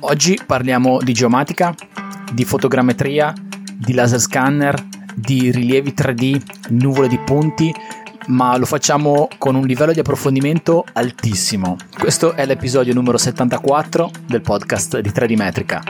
Oggi parliamo di geomatica, di fotogrammetria, di laser scanner, di rilievi 3D, nuvole di punti, ma lo facciamo con un livello di approfondimento altissimo. Questo è l'episodio numero 74 del podcast di 3D Metrica.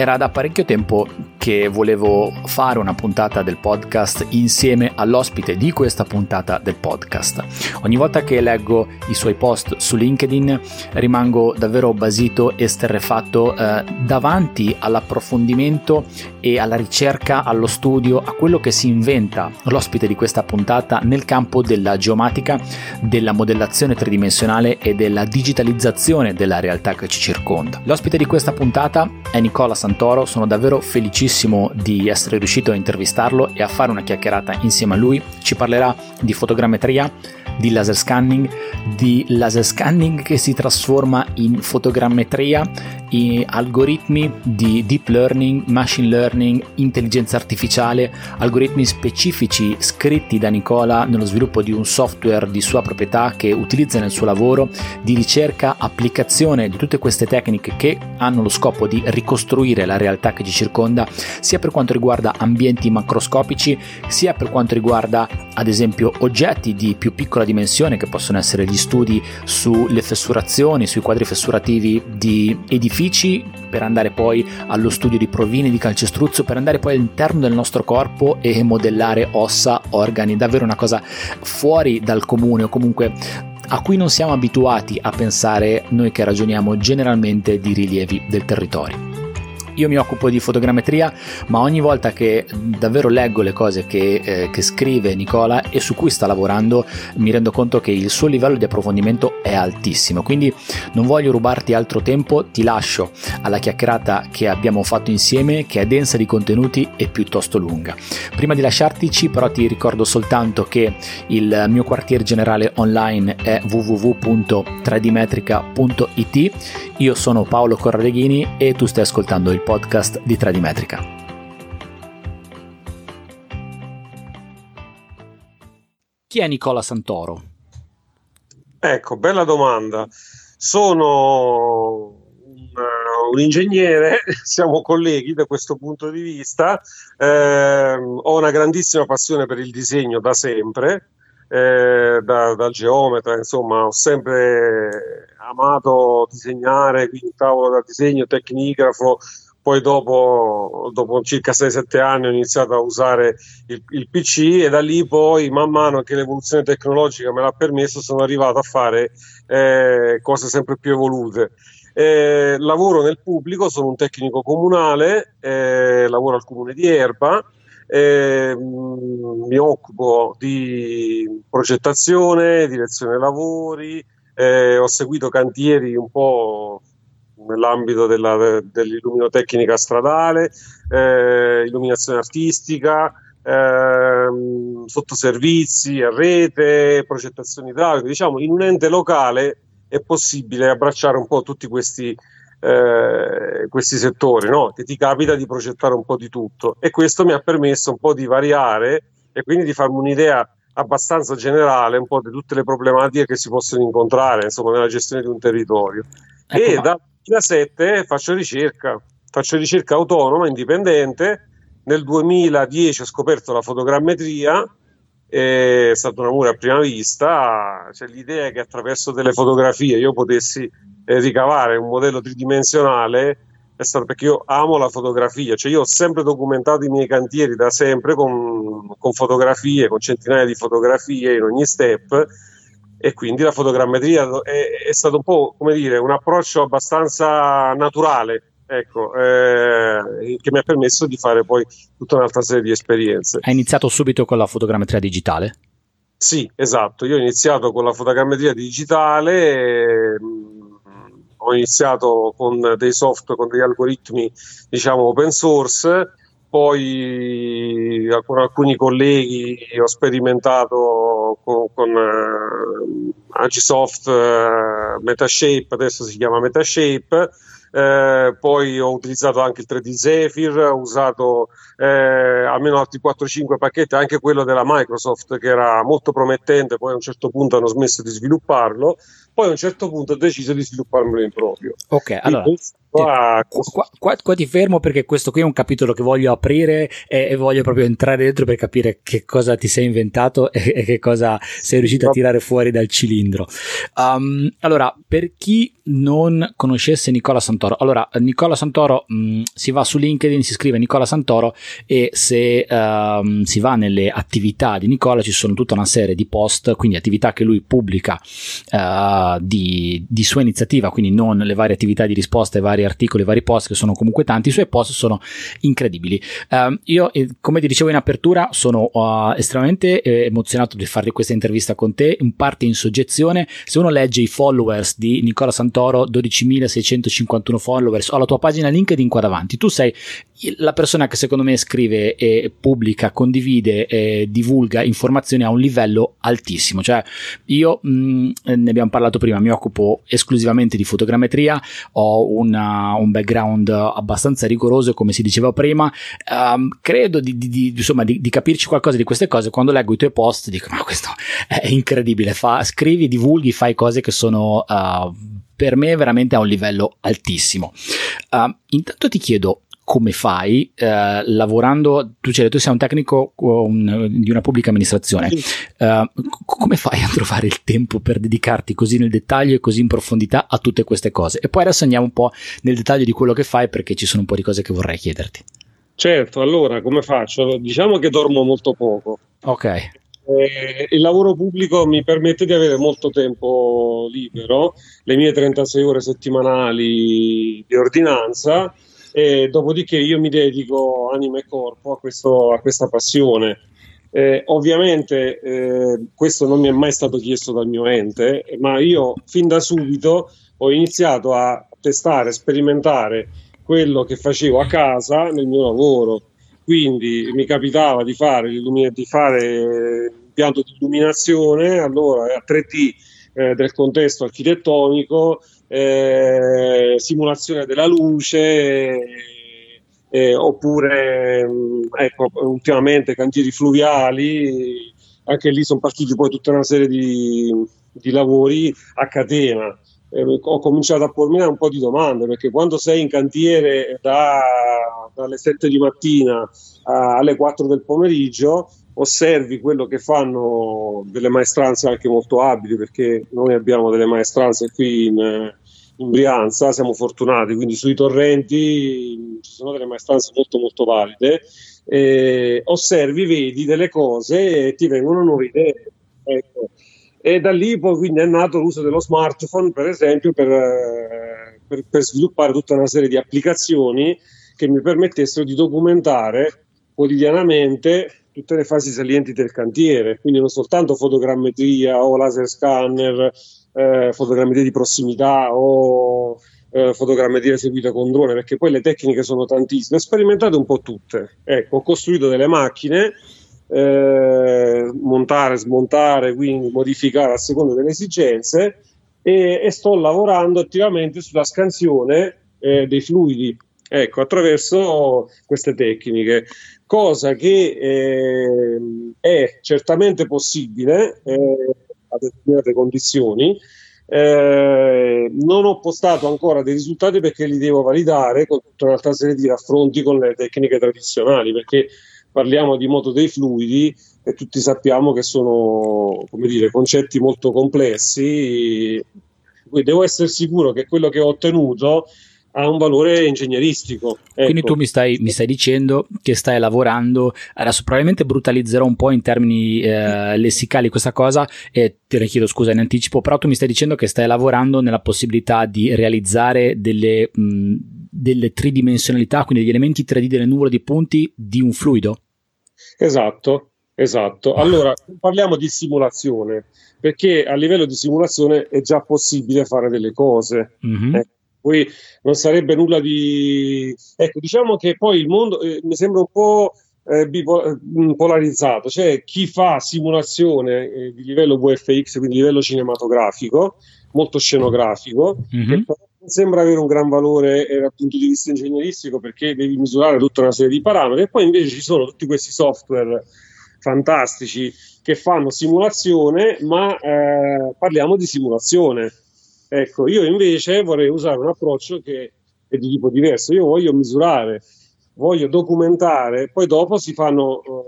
Era da parecchio tempo che volevo fare una puntata del podcast insieme all'ospite di questa puntata del podcast. Ogni volta che leggo i suoi post su LinkedIn rimango davvero basito e sterrefatto eh, davanti all'approfondimento e alla ricerca, allo studio, a quello che si inventa l'ospite di questa puntata nel campo della geomatica, della modellazione tridimensionale e della digitalizzazione della realtà che ci circonda. L'ospite di questa puntata è Nicola Santoro, sono davvero felicissimo felicissimo di essere riuscito a intervistarlo e a fare una chiacchierata insieme a lui. Ci parlerà di fotogrammetria, di laser scanning, di laser scanning che si trasforma in fotogrammetria, in algoritmi di deep learning, machine learning, intelligenza artificiale, algoritmi specifici scritti da Nicola nello sviluppo di un software di sua proprietà che utilizza nel suo lavoro di ricerca, applicazione di tutte queste tecniche che hanno lo scopo di ricostruire la realtà che ci circonda, sia per quanto riguarda ambienti macroscopici, sia per quanto riguarda ad esempio oggetti di più piccola dimensione che possono essere gli studi sulle fessurazioni, sui quadri fessurativi di edifici, per andare poi allo studio di provine di calcestruzzo, per andare poi all'interno del nostro corpo e modellare ossa, organi, davvero una cosa fuori dal comune o comunque a cui non siamo abituati a pensare noi che ragioniamo generalmente di rilievi del territorio. Io mi occupo di fotogrammetria, ma ogni volta che davvero leggo le cose che, eh, che, scrive Nicola e su cui sta lavorando, mi rendo conto che il suo livello di approfondimento è altissimo. Quindi non voglio rubarti altro tempo, ti lascio alla chiacchierata che abbiamo fatto insieme, che è densa di contenuti e piuttosto lunga. Prima di lasciartici, però, ti ricordo soltanto che il mio quartier generale online è www.tradimetrica.it. Io sono Paolo Corradeghini e tu stai ascoltando il podcast podcast di Tradimetrica. Chi è Nicola Santoro? Ecco, bella domanda. Sono un, un ingegnere, siamo colleghi da questo punto di vista, eh, ho una grandissima passione per il disegno da sempre, eh, da, da, geometra, insomma, ho sempre amato disegnare, quindi tavolo da disegno, tecnigrafo, poi dopo, dopo circa 6-7 anni ho iniziato a usare il, il, PC e da lì poi man mano che l'evoluzione tecnologica me l'ha permesso sono arrivato a fare eh, cose sempre più evolute. Eh, lavoro nel pubblico, sono un tecnico comunale, eh, lavoro al comune di Erba, eh, mi occupo di progettazione, direzione lavori, eh, ho seguito cantieri un po' nell'ambito della, dell'illuminotecnica stradale, eh, illuminazione artistica, eh, sottoservizi a rete, progettazioni idrauliche. Diciamo, in un ente locale è possibile abbracciare un po' tutti questi, eh, questi settori, no? che ti capita di progettare un po' di tutto. E questo mi ha permesso un po' di variare e quindi di farmi un'idea abbastanza generale un po' di tutte le problematiche che si possono incontrare insomma, nella gestione di un territorio. Ecco, e da, 2007 faccio ricerca, faccio ricerca autonoma, indipendente. Nel 2010 ho scoperto la fotogrammetria, è stato un amore a prima vista. Cioè, l'idea è che attraverso delle fotografie io potessi eh, ricavare un modello tridimensionale è stato perché io amo la fotografia, cioè io ho sempre documentato i miei cantieri da sempre con, con fotografie, con centinaia di fotografie in ogni step e quindi la fotogrammetria è, è, stato un po' come dire un approccio abbastanza naturale ecco, eh, che mi ha permesso di fare poi tutta un'altra serie di esperienze. Hai iniziato subito con la fotogrammetria digitale? Sì, esatto, io ho iniziato con la fotogrammetria digitale, mm, ho iniziato con dei software, con degli algoritmi diciamo open source poi con alcuni colleghi ho sperimentato con, con uh, Agisoft uh, Metashape, adesso si chiama Metashape, eh, poi ho utilizzato anche il 3D Zephyr, ho usato eh, almeno altri 4-5 pacchetti, anche quello della Microsoft che era molto promettente, poi a un certo punto hanno smesso di svilupparlo, poi a un certo punto ho deciso di svilupparmelo in proprio. Ok, allora Qua, qua, qua, qua, ti fermo perché questo qui è un capitolo che voglio aprire e, e, voglio proprio entrare dentro per capire che cosa ti sei inventato e, e che cosa sei riuscito a tirare fuori dal cilindro. Um, allora, per chi non conoscesse Nicola Santoro, allora Nicola Santoro mh, mm, si va su LinkedIn, si scrive Nicola Santoro e se um, si va nelle attività di Nicola ci sono tutta una serie di post, quindi attività che lui pubblica uh, di, di sua iniziativa, quindi non le varie attività di risposta ai vari articoli, vari post che sono comunque tanti, i suoi post sono incredibili. Uh, io, eh, come ti dicevo in apertura, sono uh, estremamente eh, emozionato di fare questa intervista con te, in parte in soggezione. Se uno legge i followers di Nicola Santoro, 12.651 followers, ho la tua pagina LinkedIn qua davanti, tu sei la persona che secondo me scrive e pubblica, condivide e divulga informazioni a un livello altissimo. Cioè, io mh, mm, ne abbiamo parlato prima, mi occupo esclusivamente di fotogrammetria, ho una, un background abbastanza rigoroso, come si diceva prima. Um, credo di, di, di, insomma, di, capirci qualcosa di queste cose. Quando leggo i tuoi post, dico: Ma questo è incredibile. Fa, scrivi, divulghi, fai cose che sono. Uh, per me veramente a un livello altissimo. Uh, intanto ti chiedo, come fai eh, lavorando, tu, cioè, tu sei un tecnico un, di una pubblica amministrazione, eh, come fai a trovare il tempo per dedicarti così nel dettaglio e così in profondità a tutte queste cose? E poi adesso andiamo un po' nel dettaglio di quello che fai perché ci sono un po' di cose che vorrei chiederti. Certo, allora come faccio? Diciamo che dormo molto poco. Ok. Eh, il lavoro pubblico mi permette di avere molto tempo libero, le mie 36 ore settimanali di ordinanza e dopodiché io mi dedico anima e corpo a, questo, a questa passione. Eh, ovviamente eh, questo non mi è mai stato chiesto dal mio ente, ma io fin da subito ho iniziato a testare, sperimentare quello che facevo a casa nel mio lavoro. Quindi mi capitava di fare, di fare di illuminazione, allora a 3D eh, del contesto architettonico, eh, simulazione della luce, eh, oppure mm, ecco, ultimamente cantieri fluviali, anche lì sono partiti poi tutta una serie di, di lavori a catena. Eh, ho cominciato a pormi un po' di domande perché quando sei in cantiere da, dalle 7 di mattina alle 4 del pomeriggio osservi quello che fanno delle maestranze anche molto abili perché noi abbiamo delle maestranze qui in, in Brianza, siamo fortunati, quindi sui torrenti ci sono delle maestranze molto molto valide, eh, osservi, vedi delle cose e ti vengono nuove idee. Ecco. E da lì poi quindi è nato l'uso dello smartphone, per esempio, per, eh, per, per sviluppare tutta una serie di applicazioni che mi permettessero di documentare quotidianamente tutte le fasi salienti del cantiere, quindi non soltanto fotogrammetria o laser scanner, eh, fotogrammetria di prossimità o eh, fotogrammetria eseguita con drone, perché poi le tecniche sono tantissime. Ho sperimentato un po' tutte. Ecco, ho costruito delle macchine, eh, montare, smontare, quindi modificare a seconda delle esigenze e, e sto lavorando attivamente sulla scansione eh, dei fluidi. Ecco, attraverso queste tecniche, cosa che eh, è certamente possibile, eh, a determinate condizioni. Eh, non ho postato ancora dei risultati perché li devo validare con tutta un'altra serie di raffronti con le tecniche tradizionali perché parliamo di moto dei fluidi e tutti sappiamo che sono dire, concetti molto complessi quindi devo essere sicuro che quello che ho ottenuto ha un valore ingegneristico. Ecco. Quindi tu mi stai, mi stai, dicendo che stai lavorando, adesso probabilmente brutalizzerò un po' in termini eh, lessicali questa cosa e te ne chiedo scusa in anticipo, però tu mi stai dicendo che stai lavorando nella possibilità di realizzare delle, mh, delle tridimensionalità, quindi degli elementi 3D delle nuvole di punti di un fluido? Esatto, esatto. Allora, parliamo di simulazione, perché a livello di simulazione è già possibile fare delle cose. Mm-hmm. Eh, Poi non sarebbe nulla di... Ecco, diciamo che poi il mondo eh, mi sembra un po' eh, mm, polarizzato, cioè chi fa simulazione eh, di livello VFX, quindi livello cinematografico, molto scenografico, mm-hmm. non sembra avere un gran valore eh, dal punto di vista ingegneristico perché devi misurare tutta una serie di parametri e poi invece ci sono tutti questi software fantastici che fanno simulazione, ma eh, parliamo di simulazione. Ecco, io invece vorrei usare un approccio che è di tipo diverso. Io voglio misurare, voglio documentare, poi dopo si fanno, uh,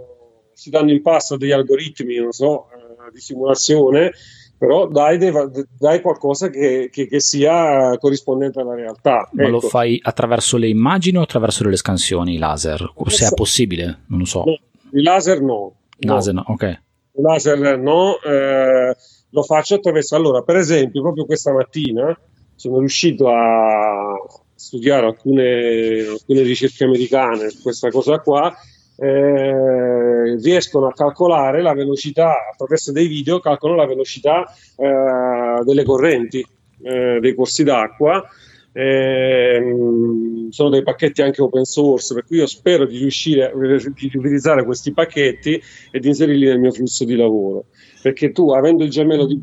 si danno in passo degli algoritmi, non so, uh, di simulazione, però dai, dai qualcosa che, che, che, sia corrispondente alla realtà. Ma ecco. lo fai attraverso le immagini o attraverso le scansioni laser? Se è possibile, non lo so. No, il laser no. no. Laser no, ok. Il laser no. Eh, lo faccio attraverso, allora, per esempio, proprio questa mattina sono riuscito a studiare alcune, alcune ricerche americane su questa cosa qua. Eh, riescono a calcolare la velocità attraverso dei video, calcolano la velocità eh, delle correnti eh, dei corsi d'acqua. Eh, sono dei pacchetti anche open source, per cui io spero di riuscire a di utilizzare questi pacchetti e di inserirli nel mio flusso di lavoro perché tu avendo il gemello di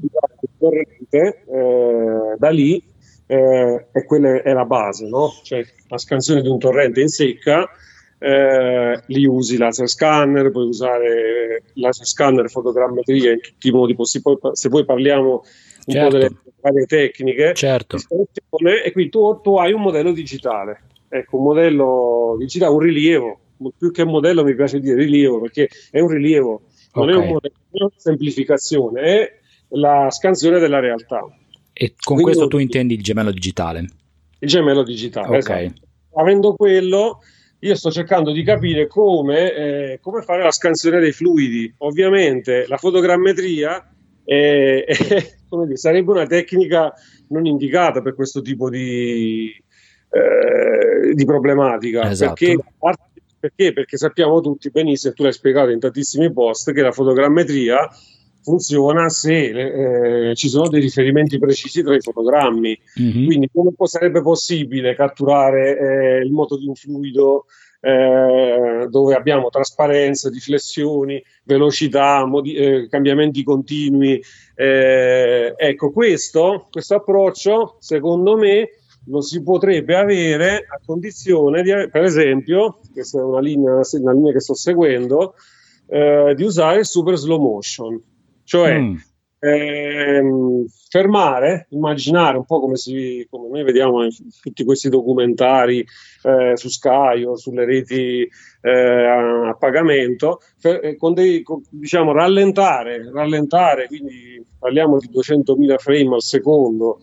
corrente, eh, da lì eh, e quella è la base, no? cioè la scansione di un torrente in secca, eh, li usi laser scanner, puoi usare laser scanner, fotogrammetria in tutti i modi possibili, se poi parliamo un certo. po' delle varie tecniche, certo. e quindi tu, tu hai un modello digitale, ecco un modello digitale, un rilievo, più che modello mi piace dire rilievo perché è un rilievo non okay. è un modello, è una semplificazione, è la scansione della realtà. E con Quindi, questo tu intendi il gemello digitale? Il gemello digitale, okay. esatto. Avendo quello, io sto cercando di capire come, eh, come, fare la scansione dei fluidi. Ovviamente la fotogrammetria è, è, dire, sarebbe una tecnica non indicata per questo tipo di, eh, di problematica, esatto. perché perché? Perché sappiamo tutti benissimo, e tu l'hai spiegato in tantissimi post, che la fotogrammetria funziona se eh, ci sono dei riferimenti precisi tra i fotogrammi. Mm-hmm. Quindi come sarebbe possibile catturare eh, il moto di un fluido eh, dove abbiamo trasparenza, riflessioni, velocità, modi- eh, cambiamenti continui. Eh, ecco, questo, questo approccio, secondo me, lo si potrebbe avere a condizione di, per esempio, questa è una linea, una linea che sto seguendo, eh, di usare il super slow motion, cioè mm. Ehm, fermare, immaginare un po' come, si, come noi vediamo in tutti questi documentari eh, su Sky o sulle reti eh, a pagamento, per, eh, con dei, con, diciamo rallentare, rallentare, quindi parliamo di 200.000 frame al secondo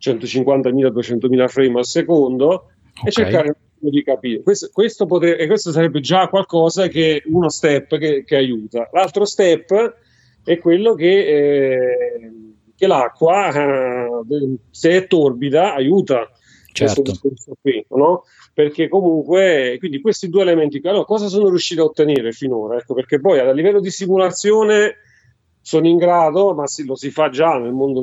150.000-200.000 frame al secondo okay. e cercare di capire. Questo, questo, potrebbe, questo, sarebbe già qualcosa che uno step che, che aiuta. L'altro step è quello che, eh, che l'acqua, eh, se è torbida, aiuta. Certo. Qui, no? Perché comunque, quindi questi due elementi, allora, cosa sono riuscito a ottenere finora? Ecco, perché poi a livello di simulazione sono in grado, ma si, lo si fa già nel mondo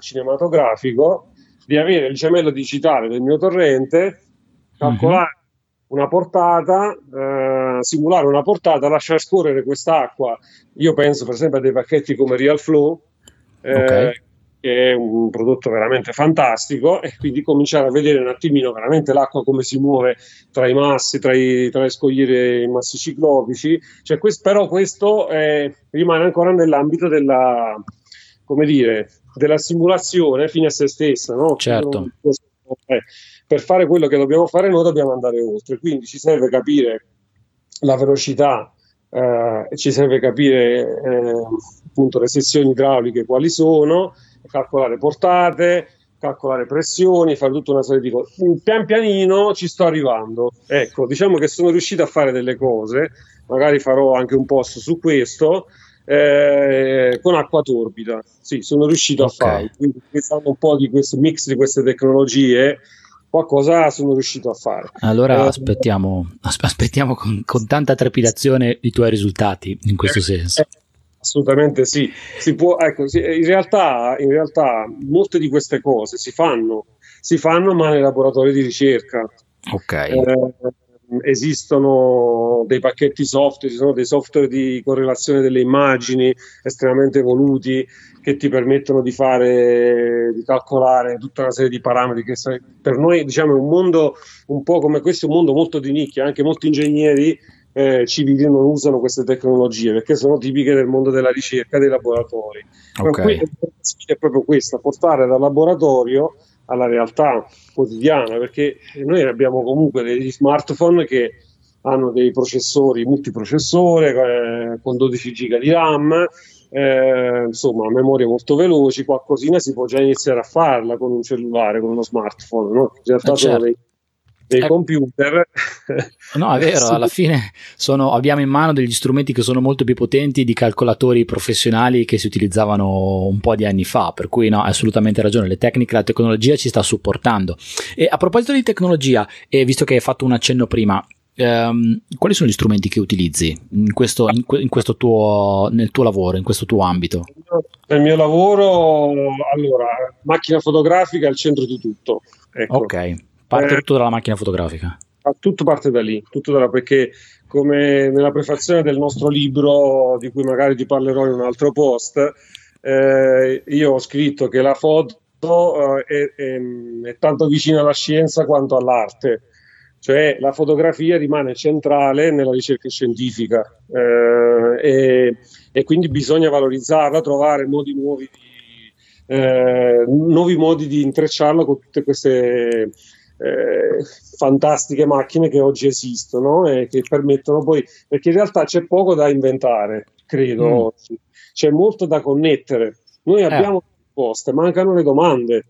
cinematografico, di avere il gemello digitale del mio torrente, calcolare mm-hmm. Una portata, eh, simulare una portata, lasciare scorrere quest'acqua. Io penso per esempio a dei pacchetti come Real Flow, eh, okay. che è un prodotto veramente fantastico, e quindi cominciare a vedere un attimino veramente l'acqua come si muove tra i massi, tra, i, tra le scogliere i massi ciclopici. Cioè, questo, però questo eh, rimane ancora nell'ambito della, come dire, della simulazione fine a se stessa, no? Certo. Eh, per fare quello che dobbiamo fare noi dobbiamo andare oltre, quindi ci serve capire la velocità, eh, ci serve capire eh, appunto le sezioni idrauliche quali sono, calcolare portate, calcolare pressioni, fare tutta una serie di cose. Pian pianino ci sto arrivando. Ecco, diciamo che sono riuscito a fare delle cose, magari farò anche un post su questo, eh, con acqua torbida. Sì, sono riuscito okay. a farlo. Quindi, pensando un po' di questo mix di queste tecnologie, qualcosa sono riuscito a fare. Allora eh, aspettiamo, aspettiamo con, con, tanta trepidazione i tuoi risultati in questo eh, senso. Eh, assolutamente sì. Si può, ecco, in, realtà, in realtà molte di queste cose si fanno si fanno ma nei laboratori di ricerca. Ok. Eh, esistono dei pacchetti software, ci sono dei software di correlazione delle immagini estremamente evoluti che ti permettono di fare, di calcolare tutta una serie di parametri che per noi diciamo è un mondo un po' come questo, un mondo molto di nicchia, anche molti ingegneri eh, civili non usano queste tecnologie perché sono tipiche del mondo della ricerca dei laboratori. Okay. La sfida è proprio questa, portare dal laboratorio alla realtà quotidiana, perché noi abbiamo comunque degli smartphone che hanno dei processori multiprocessore eh, con 12 giga di RAM, eh, insomma memorie molto veloci, qualcosina si può già iniziare a farla con un cellulare, con uno smartphone, no? in realtà eh, certo. sono dei dei eh, computer. No, è vero, alla fine sono, abbiamo in mano degli strumenti che sono molto più potenti di calcolatori professionali che si utilizzavano un po' di anni fa, per cui no, hai assolutamente ragione, le tecniche, la tecnologia ci sta supportando. E a proposito di tecnologia, e visto che hai fatto un accenno prima, ehm, quali sono gli strumenti che utilizzi in questo, in, in questo tuo, nel tuo lavoro, in questo tuo ambito? Nel mio lavoro, allora, macchina fotografica è il centro di tutto. Ecco. Ok Parte eh, tutto dalla macchina fotografica. Tutto parte da lì, tutto da, perché come nella prefazione del nostro libro, di cui magari ti parlerò in un altro post, eh, io ho scritto che la foto eh, è, è, è tanto vicina alla scienza quanto all'arte cioè la fotografia rimane centrale nella ricerca scientifica eh, e, e, quindi bisogna valorizzarla, trovare modi nuovi di, eh, nuovi modi di intrecciarla con tutte queste eh, fantastiche macchine che oggi esistono e che permettono poi, perché in realtà c'è poco da inventare, credo mm. oggi, c'è molto da connettere. Noi eh. abbiamo risposte, mancano le domande.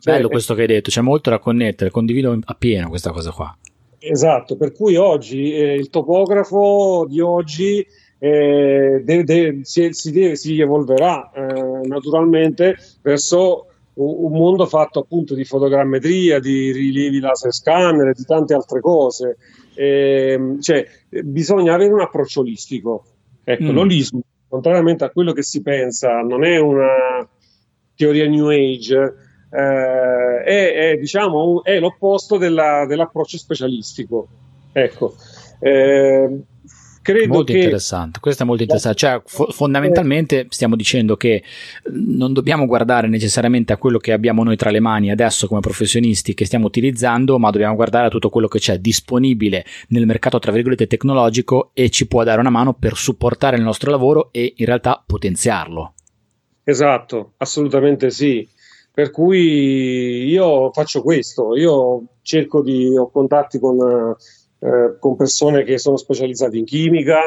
Cioè, Bello questo che hai detto, c'è molto da connettere, condivido appieno questa cosa qua. Esatto, per cui oggi eh, il topografo di oggi eh, deve, deve, si, si, deve, si, evolverà eh, naturalmente verso un mondo fatto appunto di fotogrammetria, di rilievi laser scanner di tante altre cose. E, cioè, bisogna avere un approccio olistico. Ecco, mm. l'olismo, contrariamente a quello che si pensa, non è una teoria New Age, eh, è, è, diciamo, è l'opposto della, dell'approccio specialistico. Ecco. Eh, credo molto che... interessante, questo è molto interessante, cioè fo- fondamentalmente stiamo dicendo che non dobbiamo guardare necessariamente a quello che abbiamo noi tra le mani adesso come professionisti che stiamo utilizzando, ma dobbiamo guardare a tutto quello che c'è disponibile nel mercato tra virgolette tecnologico e ci può dare una mano per supportare il nostro lavoro e in realtà potenziarlo. Esatto, assolutamente sì. Per cui io faccio questo, io cerco di ho contatti con eh, con persone che sono specializzate in chimica,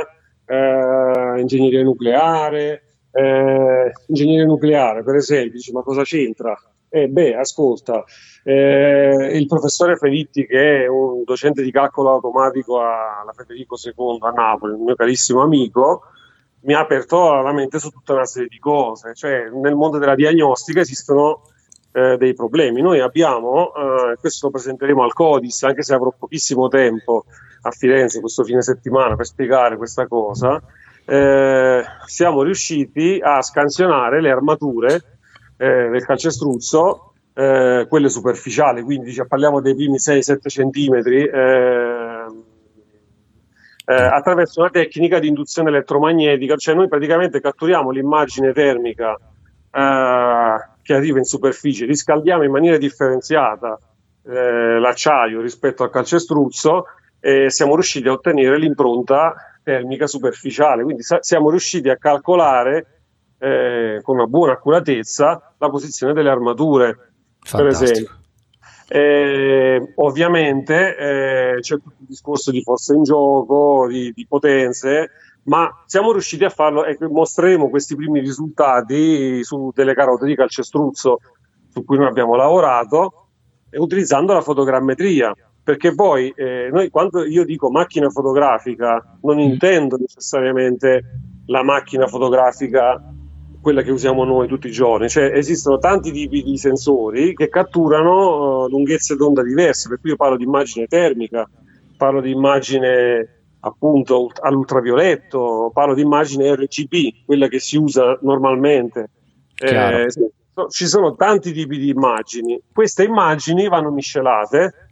eh, ingegneria nucleare. Eh, ingegneria nucleare, per esempio, dice, ma cosa c'entra? Eh, beh, ascolta, eh, il professore Felitti, che è un docente di calcolo automatico alla Federico II a Napoli, un mio carissimo amico, mi ha aperto la mente su tutta una serie di cose. Cioè, nel mondo della diagnostica esistono eh, dei problemi. Noi abbiamo, eh, questo lo presenteremo al Codis, anche se avrò pochissimo tempo a Firenze questo fine settimana per spiegare questa cosa, eh, siamo riusciti a scansionare le armature eh, del calcestruzzo, eh, quelle superficiali, quindi diciamo, parliamo dei primi 6-7 centimetri, eh, attraverso una tecnica di induzione elettromagnetica, cioè noi praticamente catturiamo l'immagine termica che arriva in superficie, riscaldiamo in maniera differenziata eh, l'acciaio rispetto al calcestruzzo e siamo riusciti a ottenere l'impronta termica superficiale, quindi sa- siamo riusciti a calcolare eh, con una buona accuratezza la posizione delle armature, Fantastico. per esempio. Eh, ovviamente eh, c'è tutto il discorso di forza in gioco, di, di potenze, ma siamo riusciti a farlo e mostreremo questi primi risultati su delle carote di calcestruzzo su cui noi abbiamo lavorato utilizzando la fotogrammetria. Perché poi eh, noi quando io dico macchina fotografica non mm. intendo necessariamente la macchina fotografica quella che usiamo noi tutti i giorni, cioè esistono tanti tipi di sensori che catturano uh, lunghezze d'onda diverse, per cui io parlo di immagine termica, parlo di immagine appunto all'ultravioletto, parlo di immagine RGB, quella che si usa normalmente. Eh, ci sono tanti tipi di immagini. Queste immagini vanno miscelate,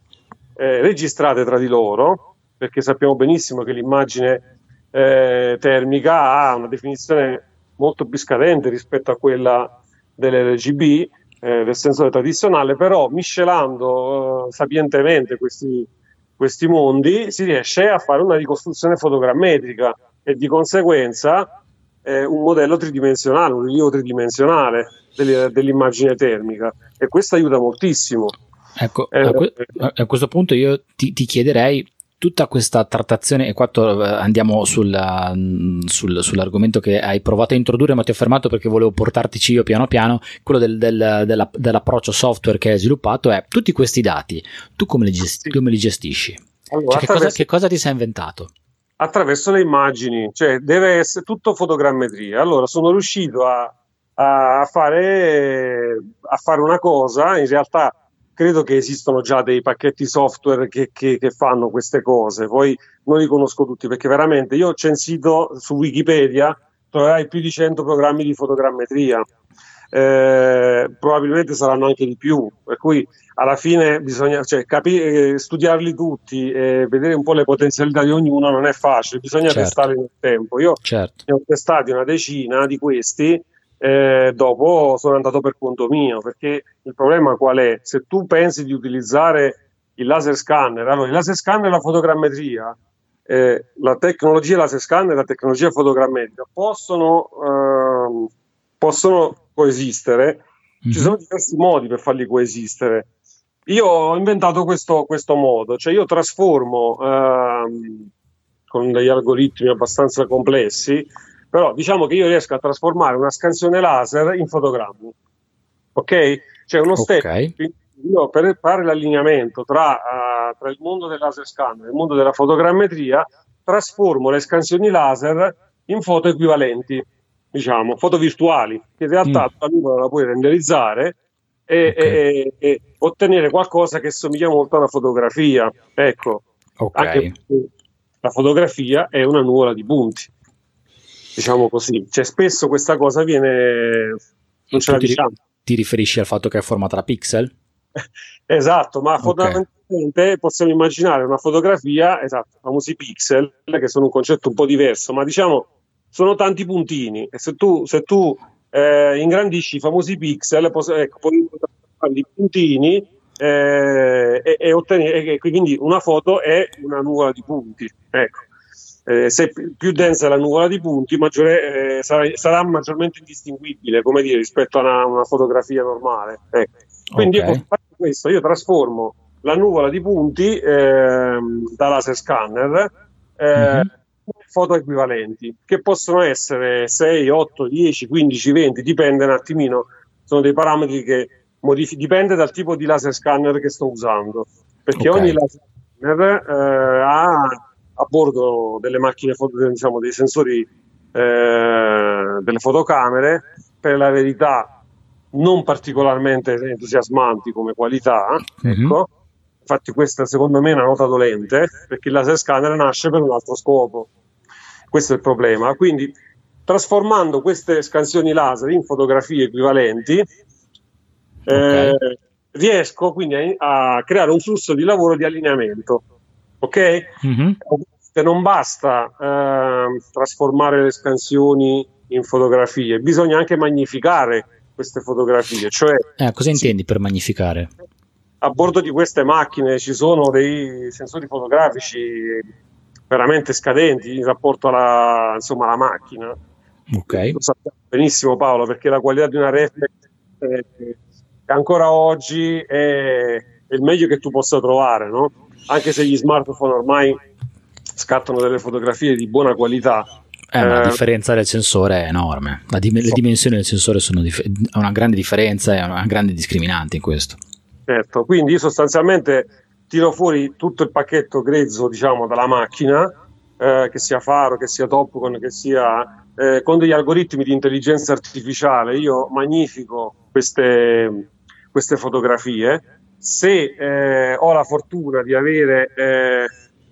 eh, registrate tra di loro, perché sappiamo benissimo che l'immagine eh, termica ha una definizione molto più scadente rispetto a quella dell'RGB, eh, del sensore tradizionale, però miscelando eh, sapientemente questi, questi mondi si riesce a fare una ricostruzione fotogrammetrica e di conseguenza eh, un modello tridimensionale, un rilievo tridimensionale dell'immagine termica e questo aiuta moltissimo. Ecco, a, que- a, questo punto io ti, ti chiederei tutta questa trattazione, e qua to- andiamo sul, sul, sull'argomento che hai provato a introdurre, ma ti ho fermato perché volevo portartici io piano piano, quello del, del, della, dell'approccio software che hai sviluppato è tutti questi dati, tu come li, gesti- come li gestisci? Allora, cioè, che, cosa, che cosa ti sei inventato? Attraverso le immagini, cioè deve essere tutto fotogrammetria. Allora sono riuscito a, a, fare, a fare una cosa, in realtà credo che esistono già dei pacchetti software che, che, che, fanno queste cose, poi non li conosco tutti perché veramente io ho censito su Wikipedia, troverai più di 100 programmi di fotogrammetria, eh, probabilmente saranno anche di più, per cui alla fine bisogna cioè, capi- eh, studiarli tutti e vedere un po' le potenzialità di ognuno non è facile, bisogna certo. testarli nel tempo. Io certo. ne ho testati una decina di questi eh, dopo sono andato per conto mio, perché il problema qual è? Se tu pensi di utilizzare il laser scanner, allora il laser scanner e la fotogrammetria, eh, la tecnologia laser scanner e la tecnologia fotogrammetrica possono, eh, possono coesistere, mm-hmm. ci mhm. sono diversi modi per farli coesistere. Io ho inventato questo, questo modo, cioè io trasformo ehm, con degli algoritmi abbastanza complessi però diciamo che io riesco a trasformare una scansione laser in fotogrammi. Ok? C'è uno step. Okay. Io per fare l'allineamento tra, uh, tra il mondo del laser scanner e il mondo della fotogrammetria, trasformo le scansioni laser in foto equivalenti, diciamo, foto virtuali, che in realtà mm. la puoi renderizzare e, okay. e, e, ottenere qualcosa che somiglia molto a una fotografia. Ecco, okay. la fotografia è una nuvola di punti diciamo così. Cioè, spesso questa cosa viene. Non ce la diciamo. Ti riferisci al fatto che è formata da pixel? esatto, ma okay. fondamentalmente possiamo immaginare una fotografia, esatto, famosi pixel, che sono un concetto un po' diverso, ma diciamo sono tanti puntini e se tu, se tu eh, ingrandisci i famosi pixel, pos- ecco, puoi fare i puntini eh, e, e ottenere, e quindi una foto è una nuvola di punti. Ecco eh, se più densa è la nuvola di punti, maggiore, eh, sarà, sarà, maggiormente indistinguibile come dire, rispetto a una, una fotografia normale. Ecco. Quindi okay. io questo, io trasformo la nuvola di punti eh, da laser scanner mm-hmm. foto equivalenti, che possono essere 6, 8, 10, 15, 20, dipende un attimino, sono dei parametri che modifi- dipende dal tipo di laser scanner che sto usando, perché okay. ogni laser scanner eh, ha a bordo delle macchine, diciamo, dei sensori eh, delle fotocamere, per la verità non particolarmente entusiasmanti come qualità. Mm-hmm. Ecco. Infatti questa secondo me è una nota dolente, perché il laser scanner nasce per un altro scopo. Questo è il problema. Quindi trasformando queste scansioni laser in fotografie equivalenti, okay. eh, riesco quindi a, a, creare un flusso di lavoro di allineamento. Ok? Mm-hmm non basta eh, trasformare le scansioni in fotografie, bisogna anche magnificare queste fotografie. Cioè, eh, cosa intendi per magnificare? A bordo di queste macchine ci sono dei sensori fotografici veramente scadenti in rapporto alla, insomma, alla macchina. Ok. Lo sappiamo benissimo Paolo, perché la qualità di una reflex eh, ancora oggi è, è il meglio che tu possa trovare, no? Anche se gli smartphone ormai scattano delle fotografie di buona qualità. Eh, la eh, differenza del sensore è enorme. Di- le dimensioni del sensore sono dif- una grande differenza e una grande discriminante in questo. Certo, quindi io sostanzialmente tiro fuori tutto il pacchetto grezzo, diciamo, dalla macchina, eh, che sia faro, che sia Topcon, che sia eh, con degli algoritmi di intelligenza artificiale. Io magnifico queste, queste fotografie. Se eh, ho la fortuna di avere eh,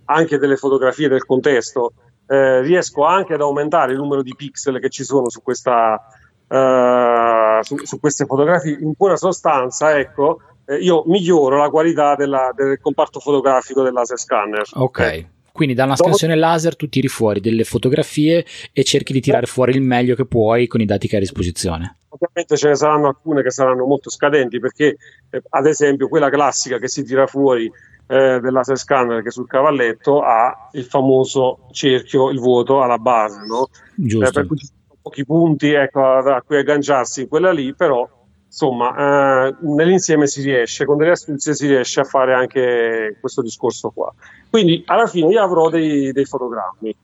anche delle fotografie del contesto, eh, riesco anche ad aumentare il numero di pixel che ci sono su questa, uh, su, su, queste fotografie. In buona sostanza, ecco, eh, io miglioro la qualità della, del comparto fotografico del laser scanner. Ok. Eh. Quindi da una scansione laser tu tiri fuori delle fotografie e cerchi di tirare fuori il meglio che puoi con i dati che hai a disposizione. Ovviamente ce ne saranno alcune che saranno molto scadenti perché eh, ad esempio quella classica che si tira fuori eh, del laser scanner che sul cavalletto ha il famoso cerchio, il vuoto alla base, no? Giusto. Eh, per cui ci sono pochi punti ecco, a cui agganciarsi quella lì, però insomma, eh, nell'insieme si riesce, con delle astuzie si riesce a fare anche questo discorso qua. Quindi alla fine io avrò dei, dei fotogrammi,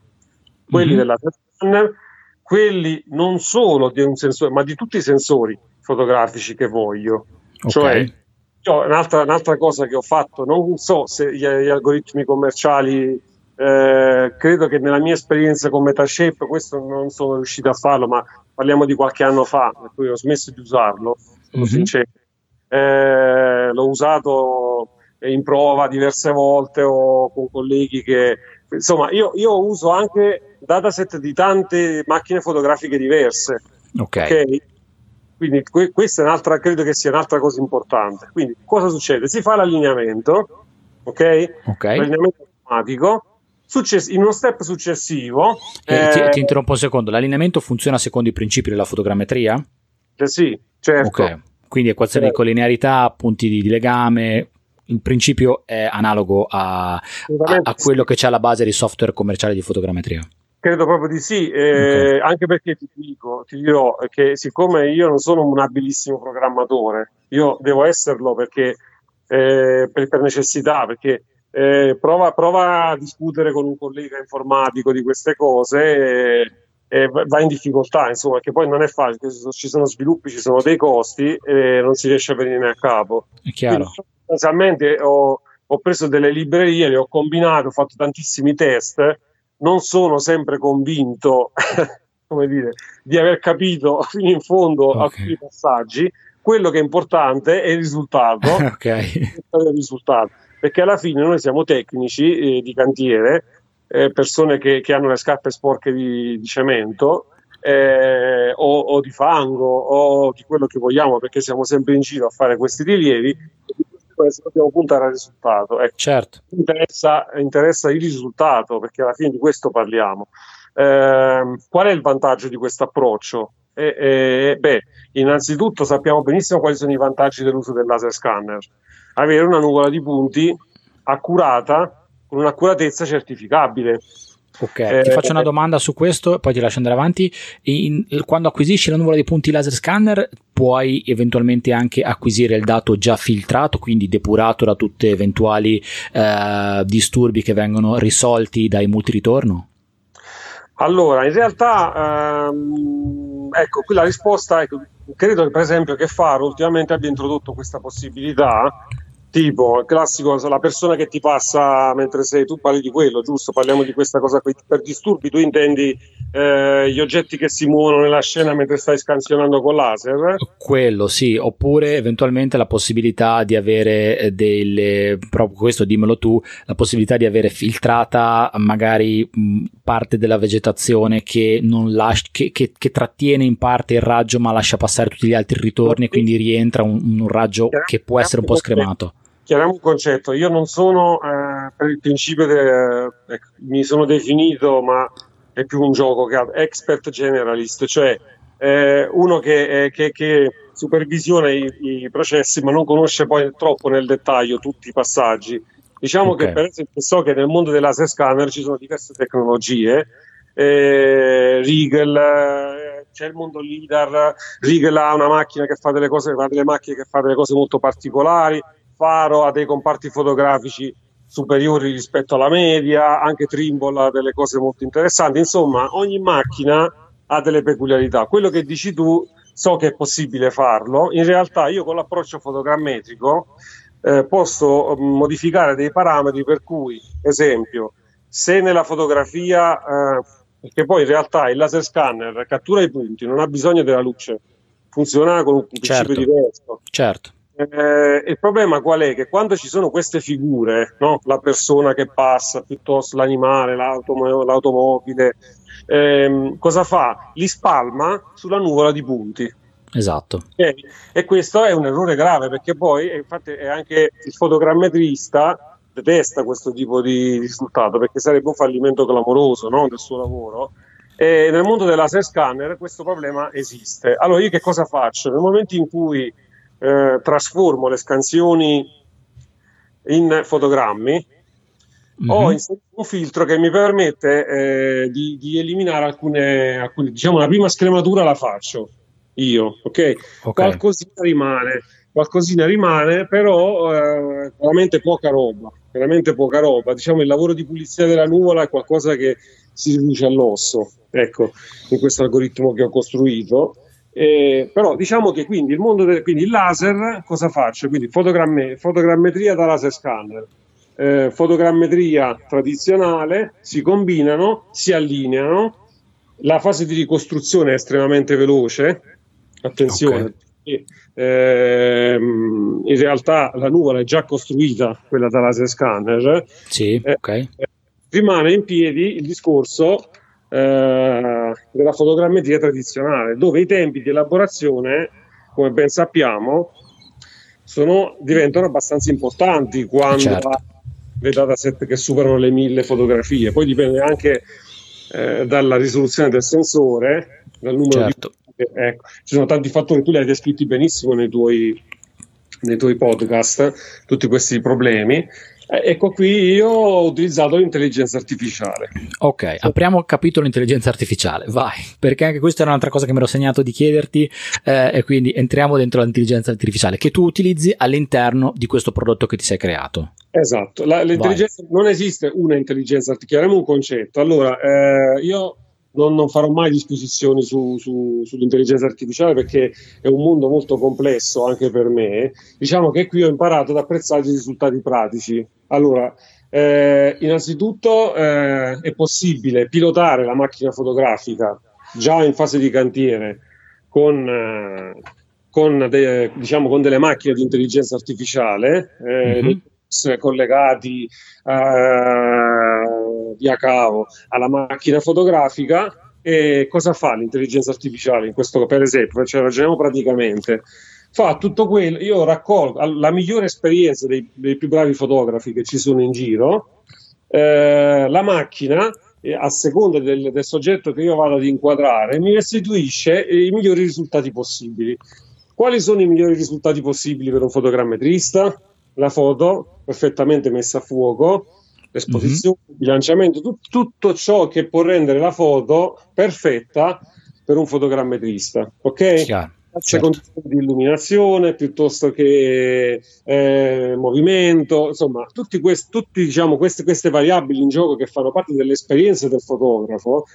quelli mm-hmm. della scanner, quelli non solo di un sensore, ma di tutti i sensori fotografici che voglio. Okay. Cioè, io, un'altra, un'altra, cosa che ho fatto, non so se gli, gli algoritmi commerciali, eh, credo che nella mia esperienza con Metashape questo non sono riuscito a farlo, ma parliamo di qualche anno fa, per cui ho smesso di usarlo sono mm-hmm. sincero. Eh, l'ho usato in prova diverse volte o con colleghi che insomma io, io uso anche dataset di tante macchine fotografiche diverse ok, okay? Quindi que- questa è un'altra credo che sia un'altra cosa importante quindi cosa succede? si fa l'allineamento ok? okay. l'allineamento automatico Success- in uno step successivo eh, ti, ti, interrompo un secondo l'allineamento funziona secondo i principi della fotogrammetria? Eh sì certo. Ok, quindi equazioni certo. di collinearità, punti di, di, legame. Il principio è analogo a, a, a quello che c'è alla base di software commerciale di fotogrammetria. Credo proprio di sì, eh, okay. anche perché ti dico, ti dirò che siccome io non sono un abilissimo programmatore, io devo esserlo perché, eh, per, per, necessità, perché eh, prova, prova, a discutere con un collega informatico di queste cose eh, va in difficoltà, insomma, che poi non è facile, ci sono sviluppi, ci sono dei costi e non si riesce a venire a capo. È chiaro. sostanzialmente ho, ho preso delle librerie, le ho combinate, ho fatto tantissimi test, non sono sempre convinto, come dire, di aver capito fino in fondo okay. alcuni passaggi. Quello che è importante è il risultato. okay. il risultato. Perché alla fine noi siamo tecnici eh, di cantiere eh, persone che, che, hanno le scarpe sporche di, di cemento eh, o, o, di fango o di quello che vogliamo perché siamo sempre in giro a fare questi rilievi di queste dobbiamo puntare al risultato. Ecco, certo. interessa, interessa, il risultato perché alla fine di questo parliamo. Eh, qual è il vantaggio di questo approccio? Eh, eh, beh, innanzitutto sappiamo benissimo quali sono i vantaggi dell'uso del laser scanner. Avere una nuvola di punti accurata con un'accuratezza certificabile. Ok, eh, ti faccio una domanda su questo, poi ti lascio andare avanti. In, quando acquisisci la nuvola di punti laser scanner, puoi eventualmente anche acquisire il dato già filtrato, quindi depurato da tutti eventuali eh, disturbi che vengono risolti dai multiritorno? Allora, in realtà, ehm, ecco, qui la risposta, ecco, credo per esempio che Faro ultimamente abbia introdotto questa possibilità tipo il classico la persona che ti passa mentre sei tu parli di quello giusto? Parliamo di questa cosa qui. Per disturbi tu intendi eh, gli oggetti che si muovono nella scena mentre stai scansionando con laser? Quello sì. Oppure eventualmente la possibilità di avere eh, delle proprio questo dimmelo tu la possibilità di avere filtrata magari mh, parte della vegetazione che non lascia che, che, che, trattiene in parte il raggio ma lascia passare tutti gli altri ritorni e quindi rientra un, un raggio che può essere un po' scremato chiariamo un concetto, io non sono eh, per il principio, de, eh, mi sono definito, ma è più un gioco che expert generalist, cioè eh, uno che, che, che supervisiona i, i, processi ma non conosce poi troppo nel dettaglio tutti i passaggi. Diciamo okay. che per esempio so che nel mondo dei laser scanner ci sono diverse tecnologie, eh, Riegel, eh, c'è il mondo LIDAR, Riegel ha una macchina che fa delle cose, fa delle macchine che fa delle cose molto particolari, Faro ha dei comparti fotografici superiori rispetto alla media, anche Trimble ha delle cose molto interessanti, insomma ogni macchina ha delle peculiarità. Quello che dici tu so che è possibile farlo, in realtà io con l'approccio fotogrammetrico eh, posso mm, modificare dei parametri per cui, esempio, se nella fotografia, eh, perché poi in realtà il laser scanner cattura i punti, non ha bisogno della luce, funziona con un principio certo, diverso. Certo eh, il problema qual è? Che quando ci sono queste figure, no? la persona che passa, piuttosto l'animale, l'autom- l'automobile, ehm, cosa fa? Li spalma sulla nuvola di punti. Esatto. Okay? E questo è un errore grave perché poi, infatti, è anche il fotogrammetrista detesta questo tipo di risultato perché sarebbe un fallimento clamoroso no? del suo lavoro. E nel mondo del laser scanner questo problema esiste. Allora io che cosa faccio? Nel momento in cui eh, trasformo le scansioni in fotogrammi, mm-hmm. ho inserito un filtro che mi permette eh, di, di, eliminare alcune, alcune, diciamo la prima scrematura la faccio io, ok? okay. Qualcosina rimane, qualcosina rimane, però eh, veramente poca roba, veramente poca roba. Diciamo il lavoro di pulizia della nuvola è qualcosa che si riduce all'osso, ecco, in questo algoritmo che ho costruito. Eh, però diciamo che quindi il mondo del quindi il laser cosa faccio? Quindi fotogramme, fotogrammetria da laser scanner, eh, fotogrammetria tradizionale si combinano, si allineano. La fase di ricostruzione è estremamente veloce, attenzione, okay. ehm, in realtà la nuvola è già costruita, quella da laser scanner. Sì, eh, okay. rimane in piedi il discorso eh, della fotogrammetria tradizionale, dove i tempi di elaborazione, come ben sappiamo, sono, diventano abbastanza importanti quando certo. le dataset che superano le mille fotografie. Poi dipende anche eh, dalla risoluzione del sensore, dal numero certo. di ecco, ci sono tanti fattori, tu li hai descritti benissimo nei tuoi, nei tuoi podcast, tutti questi problemi. Eh, ecco qui io ho utilizzato l'intelligenza artificiale. Ok, apriamo il capitolo intelligenza artificiale, vai, perché anche questa era un'altra cosa che mi ero segnato di chiederti eh, e quindi entriamo dentro l'intelligenza artificiale che tu utilizzi all'interno di questo prodotto che ti sei creato. Esatto, La, l'intelligenza, non esiste una intelligenza artificiale, è un concetto. Allora, eh, io non, non, farò mai disposizioni su, su, sull'intelligenza artificiale perché è un mondo molto complesso anche per me. Diciamo che qui ho imparato ad apprezzare i risultati pratici. Allora, eh, innanzitutto eh, è possibile pilotare la macchina fotografica già in fase di cantiere con, eh, con, de, diciamo, con delle macchine di intelligenza artificiale eh, mm-hmm. collegati uh, cavo alla macchina fotografica e cosa fa l'intelligenza artificiale in questo per esempio, cioè ragioniamo praticamente fa tutto quello, io raccolgo la migliore esperienza dei, dei più bravi fotografi che ci sono in giro, eh, la macchina a seconda del, del, soggetto che io vado ad inquadrare, mi restituisce i migliori risultati possibili. Quali sono i migliori risultati possibili per un fotogrammetrista? La foto perfettamente messa a fuoco, l'esposizione, mm-hmm. il bilanciamento, tu, tutto ciò che può rendere la foto perfetta per un fotogrammetrista. Ok? Chiaro certo. di illuminazione piuttosto che eh, movimento, insomma, tutti questi, tutti, diciamo, queste, queste variabili in gioco che fanno parte dell'esperienza del fotografo,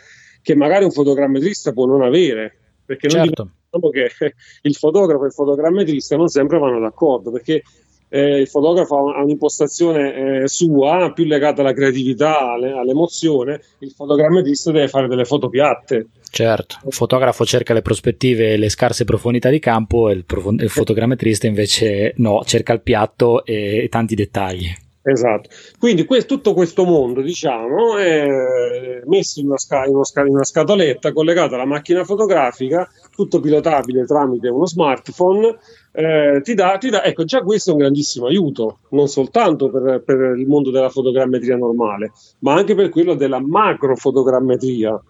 che magari un fotogrammetrista può non avere, perché certo. noi diciamo che il fotografo e il fotogrammetrista non sempre vanno d'accordo, perché eh, il fotografo ha un'impostazione eh, sua più legata alla creatività, alle, all'emozione, il fotogrammetrista deve fare delle foto piatte. Certo, il fotografo cerca le prospettive e le scarse profondità di campo e il, prof- il fotogrammetrista invece no, cerca il piatto e, e tanti dettagli. Esatto, quindi que- tutto questo mondo diciamo è messo in una, sca- in, sca- in una scatoletta collegato alla macchina fotografica, tutto pilotabile tramite uno smartphone eh, ti, dà, ti dà, ecco, già questo è un grandissimo aiuto, non soltanto per, per, il mondo della fotogrammetria normale, ma anche per quello della macrofotogrammetria,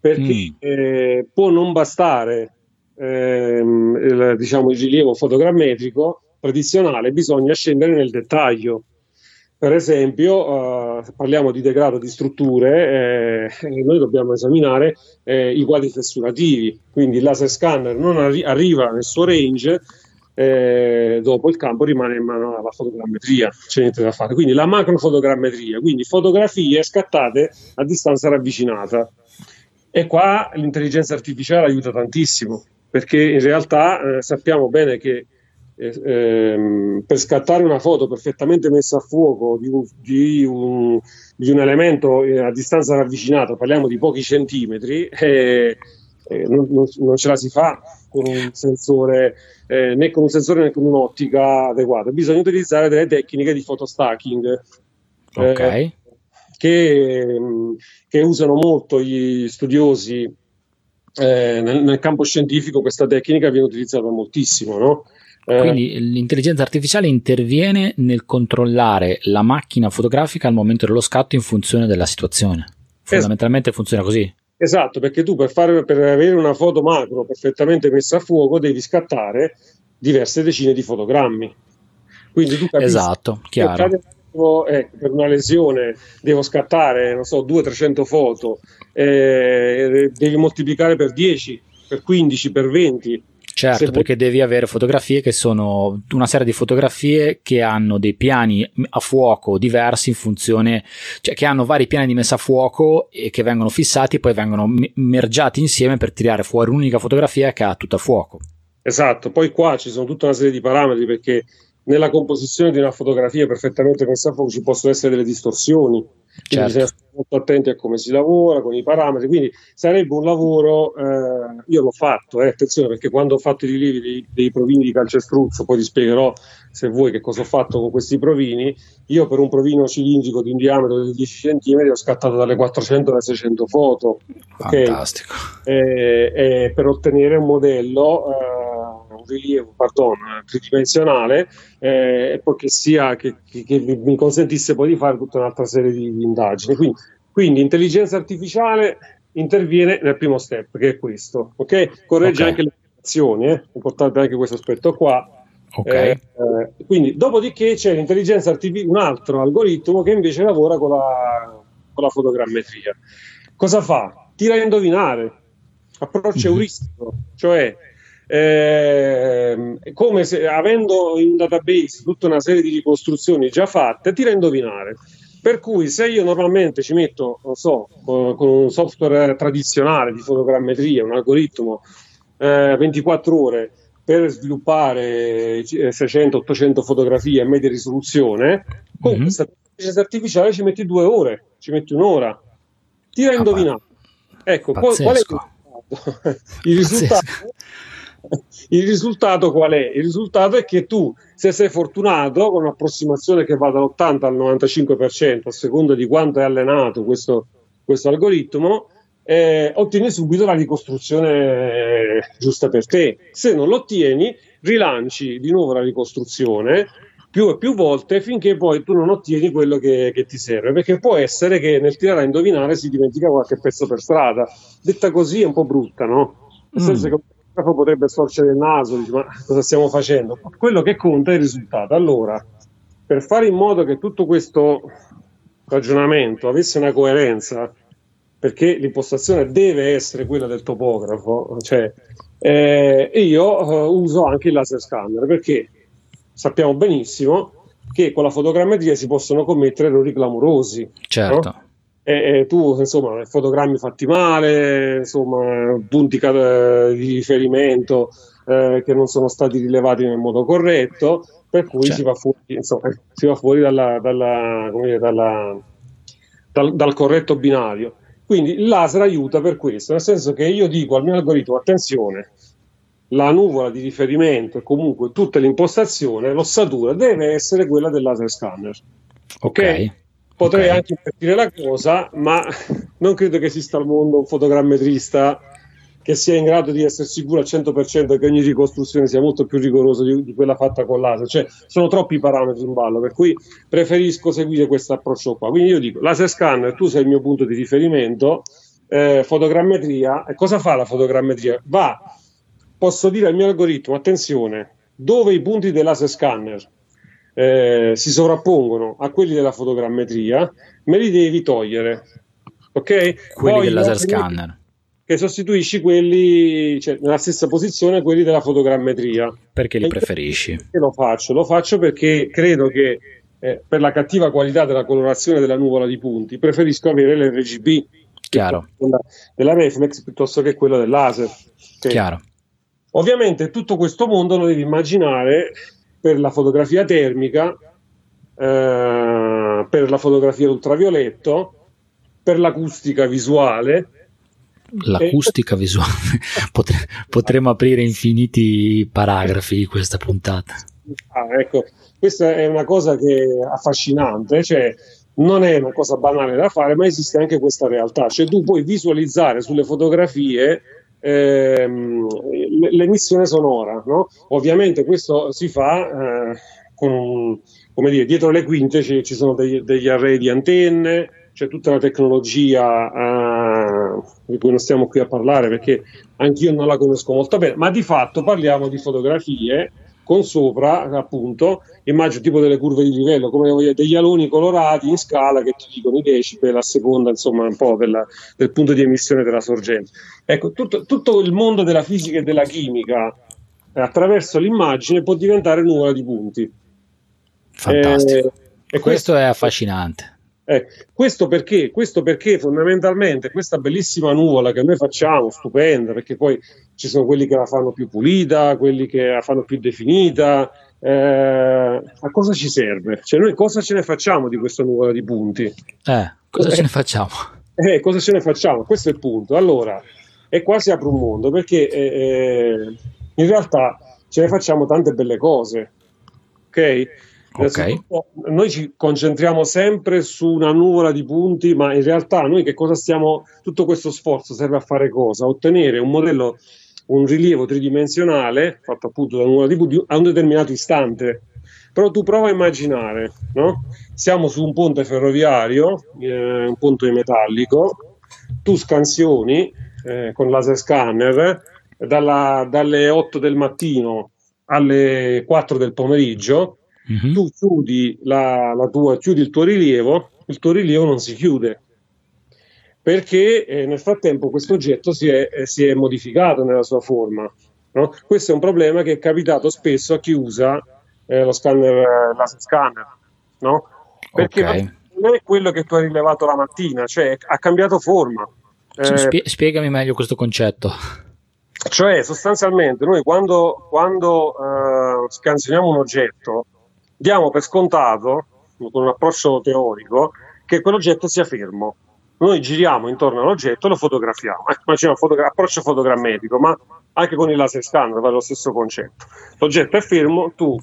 perché mm. eh, può non bastare ehm, il, diciamo, il rilievo fotogrammetrico tradizionale, bisogna scendere nel dettaglio. Per esempio, eh, parliamo di degrado di strutture, eh, noi dobbiamo esaminare eh, i quadri fessurativi, quindi il laser scanner non arri- arriva nel suo range eh, dopo il campo rimane in mano alla fotogrammetria, c'è niente da fare. Quindi la macrofotogrammetria, quindi fotografie scattate a distanza ravvicinata. E qua l'intelligenza artificiale aiuta tantissimo, perché in realtà eh, sappiamo bene che eh, ehm, per scattare una foto perfettamente messa a fuoco di un, di un, di un elemento eh, a distanza ravvicinata, parliamo di pochi centimetri, eh, eh, non, non, non, ce la si fa con un sensore eh, né con un sensore né con un'ottica adeguata. Bisogna utilizzare delle tecniche di photostacking. Eh, ok. Che, che, usano molto gli studiosi eh, nel, nel, campo scientifico questa tecnica viene utilizzata moltissimo, no? Eh, Quindi l'intelligenza artificiale interviene nel controllare la macchina fotografica al momento dello scatto in funzione della situazione. Fondamentalmente funziona così. Esatto, perché tu per, fare, per avere una foto macro perfettamente messa a fuoco devi scattare diverse decine di fotogrammi. Quindi tu capisci esatto, chiaro. Eh, per una lesione devo scattare, non so, 200-300 foto, eh, devi moltiplicare per 10, per 15, per 20 Certo, perché devi avere fotografie che sono una serie di fotografie che hanno dei piani a fuoco diversi in funzione, cioè che hanno vari piani di messa a fuoco e che vengono fissati e poi vengono mergiati insieme per tirare fuori un'unica fotografia che ha tutto a fuoco. Esatto, poi qua ci sono tutta una serie di parametri perché nella composizione di una fotografia perfettamente messa a fuoco ci possono essere delle distorsioni Certo. bisogna stare molto attenti a come si lavora, con i parametri. Quindi sarebbe un lavoro, eh, io l'ho fatto, eh, attenzione, perché quando ho fatto i rilievi dei, dei, provini di calcestruzzo, poi ti spiegherò se vuoi che cosa ho fatto con questi provini. Io per un provino cilindrico di un diametro di 10 cm ho scattato dalle 400 alle 600 foto. Fantastico. Okay? E, e per ottenere un modello. Rilievo pardon, tridimensionale eh, e poi che, sia, che, che, che, mi consentisse poi di fare tutta un'altra serie di, di indagini. Quindi, quindi, intelligenza artificiale interviene nel primo step, che è questo, ok? Corregge okay. anche le azioni, eh? importante anche questo aspetto qua. Okay. Eh, eh, quindi, dopodiché c'è l'intelligenza artificiale, un altro algoritmo che invece lavora con la, con la fotogrammetria. Cosa fa? Tira a indovinare, approccio mm-hmm. euristico, cioè eh, come se avendo in database tutta una serie di ricostruzioni già fatte, tira a indovinare. Per cui se io normalmente ci metto, non so, con, un software tradizionale di fotogrammetria, un algoritmo, eh, 24 ore per sviluppare 600-800 fotografie a media risoluzione, con mm-hmm. questa intelligenza artificiale ci metti due ore, ci metti un'ora. Tira a ah, indovinare. Ecco, qual, qual, è il risultato? il risultato il risultato qual è? Il risultato è che tu, se sei fortunato, con un'approssimazione che va dall'80 al 95%, a seconda di quanto è allenato questo, questo algoritmo, eh, ottieni subito la ricostruzione eh, giusta per te. Se non lo ottieni, rilanci di nuovo la ricostruzione più e più volte finché poi tu non ottieni quello che, che, ti serve. Perché può essere che nel tirare a indovinare si dimentica qualche pezzo per strada. Detta così è un po' brutta, no? Nel mm. senso che fotografo potrebbe storcere il naso, dice, ma cosa stiamo facendo? Quello che conta è il risultato. Allora, per fare in modo che tutto questo ragionamento avesse una coerenza, perché l'impostazione deve essere quella del topografo, cioè, eh, io eh, uso anche il laser scanner, perché sappiamo benissimo che con la fotogrammetria si possono commettere errori clamorosi. Certo. No? E, e tu insomma fotogrammi fatti male insomma punti di riferimento eh, che non sono stati rilevati nel modo corretto per cui si va fuori, insomma, si va fuori dalla, dalla, dire, dalla, dal, dal corretto binario quindi il laser aiuta per questo nel senso che io dico al mio algoritmo attenzione la nuvola di riferimento e comunque tutta l'impostazione, l'ossatura deve essere quella del laser scanner. Ok. okay? Potrei okay. anche invertire la cosa, ma non credo che esista al mondo un fotogrammetrista che sia in grado di essere sicuro al 100% che ogni ricostruzione sia molto più rigorosa di, di, quella fatta con laser. Cioè, sono troppi parametri in ballo, per cui preferisco seguire questo approccio qua. Quindi io dico, laser scanner, tu sei il mio punto di riferimento, eh, fotogrammetria, e cosa fa la fotogrammetria? Va, posso dire al mio algoritmo, attenzione, dove i punti del laser scanner eh, si sovrappongono a quelli della fotogrammetria, me li devi togliere. Ok? Quelli Poi del laser scanner. Che sostituisci quelli cioè, nella stessa posizione quelli della fotogrammetria. Perché li preferisci? Perché lo faccio? Lo faccio perché credo che eh, per la cattiva qualità della colorazione della nuvola di punti preferisco avere l'RGB Chiaro. Della, della reflex piuttosto che quella del laser. Okay? Chiaro. Ovviamente tutto questo mondo lo devi immaginare per la fotografia termica, eh, per la fotografia ultravioletto, per l'acustica visuale l'acustica visuale. Potre, potremmo aprire infiniti paragrafi di questa puntata. Ah, ecco, questa è una cosa che è affascinante, cioè non è una cosa banale da fare, ma esiste anche questa realtà, cioè tu puoi visualizzare sulle fotografie ehm, l'emissione sonora, no? Ovviamente questo si fa eh, con, come dire, dietro le quinte ci, ci sono degli, degli array di antenne, c'è tutta una tecnologia uh, di cui non stiamo qui a parlare perché anch'io non la conosco molto bene, ma di fatto parliamo di fotografie con sopra appunto immagino tipo delle curve di livello come degli aloni colorati in scala che ti dicono i decibel a seconda insomma un po' della, del punto di emissione della sorgente. Ecco tutto, tutto, il mondo della fisica e della chimica eh, attraverso l'immagine può diventare nuvola di punti. Fantastico. Eh, e questo, questo è affascinante. Eh, questo, perché? questo perché fondamentalmente questa bellissima nuvola che noi facciamo, stupenda, perché poi ci sono quelli che la fanno più pulita, quelli che la fanno più definita, eh, a cosa ci serve? Cioè noi cosa ce ne facciamo di questa nuvola di punti? Eh, cosa ce ne facciamo? Eh, cosa ce ne facciamo? Questo è il punto. Allora, e qua si apre un mondo perché eh, eh in realtà ce ne facciamo tante belle cose, ok? Okay. Noi ci concentriamo sempre su una nuvola di punti, ma in realtà noi che cosa stiamo, tutto questo sforzo serve a fare cosa? Ottenere un modello, un rilievo tridimensionale fatto appunto da nuvola di punti a un determinato istante. Però tu prova a immaginare, no? Siamo su un ponte ferroviario, eh, un ponte metallico, tu scansioni eh, con laser scanner dalla, dalle 8 del mattino alle 4 del pomeriggio mm-hmm. tu chiudi, la, la tua, chiudi il tuo rilievo, il tuo rilievo non si chiude perché eh, nel frattempo questo oggetto si è, eh, si è modificato nella sua forma. No? Questo è un problema che è capitato spesso a chi usa eh, lo scanner, eh, laser scanner, no? perché okay. non è quello che tu hai rilevato la mattina, cioè ha cambiato forma. Eh, spie- spiegami meglio questo concetto. Cioè, sostanzialmente, noi quando, quando uh, scansioniamo un oggetto, diamo per scontato, con un approccio teorico, che quell'oggetto sia fermo. Noi giriamo intorno all'oggetto e lo fotografiamo. Eh, immagina un fotogra- approccio fotogrammetico, ma anche con il laser scanner va lo stesso concetto. L'oggetto è fermo, tu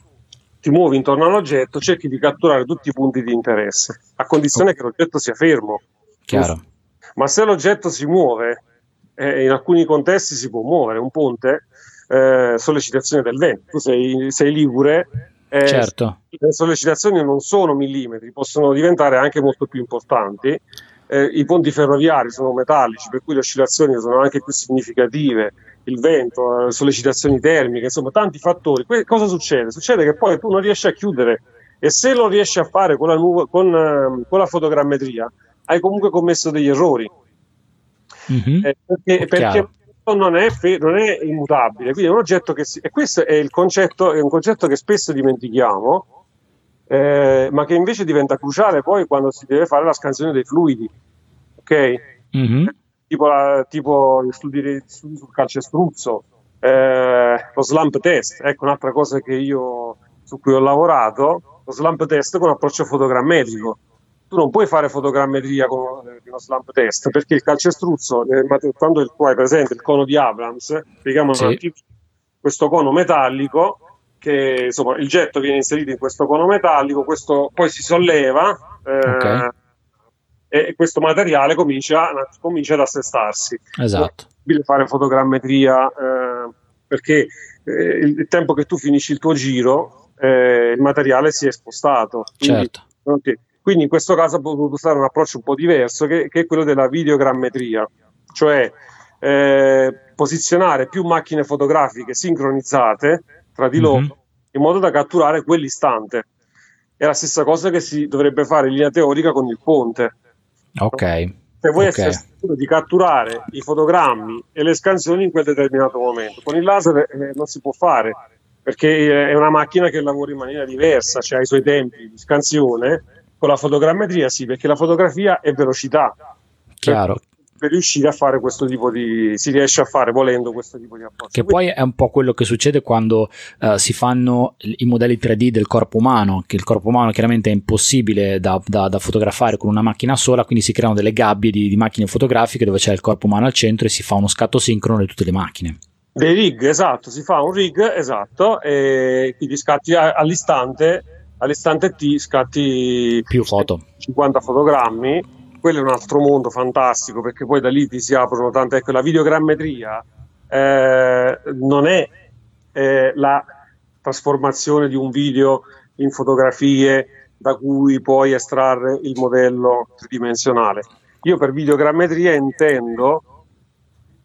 ti muovi intorno all'oggetto, cerchi di catturare tutti i punti di interesse, a condizione che l'oggetto sia fermo. Chiaro. Ma se l'oggetto si muove, eh, in alcuni contesti si può muovere, un ponte, eh, sollecitazione del vento. Tu sei, sei ligure, eh, certo. Le sollecitazioni non sono millimetri, possono diventare anche molto più importanti. Eh, I ponti ferroviari sono metallici, per cui le oscillazioni sono anche più significative. Il vento, le sollecitazioni termiche, insomma, tanti fattori. Que- cosa succede? Succede che poi tu non riesci a chiudere e se lo riesci a fare con la, nu- con, uh, con la fotogrammetria, hai comunque commesso degli errori. Mm-hmm. Eh, perché, perché non è, fe- non è, immutabile, quindi è un oggetto che si- e questo è, il concetto, è un concetto che spesso dimentichiamo, eh, ma che invece diventa cruciale poi quando si deve fare la scansione dei fluidi, ok? Mm-hmm. Tipo, la, tipo gli studi, studi sul calcestruzzo, eh, lo slump test, ecco un'altra cosa che io, su cui ho lavorato, lo slump test con approccio fotogrammetrico tu non puoi fare fotogrammetria con uno slump test perché il calcestruzzo, eh, quando tu hai presente il cono di Abrams, sì. questo cono metallico che insomma il getto viene inserito in questo cono metallico, questo poi si solleva eh, okay. e questo materiale comincia, comincia ad assestarsi. Esatto. È fare fotogrammetria eh, perché eh, il tempo che tu finisci il tuo giro eh, il materiale si è spostato. Quindi, certo. Okay. Quindi in questo caso ha potuto usare un approccio un po' diverso che, che è quello della videogrammetria, cioè eh, posizionare più macchine fotografiche sincronizzate tra di loro mm-hmm. in modo da catturare quell'istante. È la stessa cosa che si dovrebbe fare in linea teorica con il ponte. Ok. Se vuoi okay. essere sicuro di catturare i fotogrammi e le scansioni in quel determinato momento, con il laser eh, non si può fare perché è una macchina che lavora in maniera diversa, cioè ha i suoi tempi di scansione con la fotogrammetria sì, perché la fotografia è velocità. Chiaro. Per riuscire a fare questo tipo di si riesce a fare volendo questo tipo di approccio. Che poi è un po' quello che succede quando uh, si fanno i modelli 3D del corpo umano, che il corpo umano chiaramente è impossibile da, da, da fotografare con una macchina sola, quindi si creano delle gabbie di, di macchine fotografiche dove c'è il corpo umano al centro e si fa uno scatto sincrono di tutte le macchine. Dei rig, esatto, si fa un rig, esatto, e quindi scatti all'istante, all'istante T scatti più foto. 50 fotogrammi, quello è un altro mondo fantastico perché poi da lì ti si aprono tante, ecco la videogrammetria eh, non è eh, la trasformazione di un video in fotografie da cui puoi estrarre il modello tridimensionale. Io per videogrammetria intendo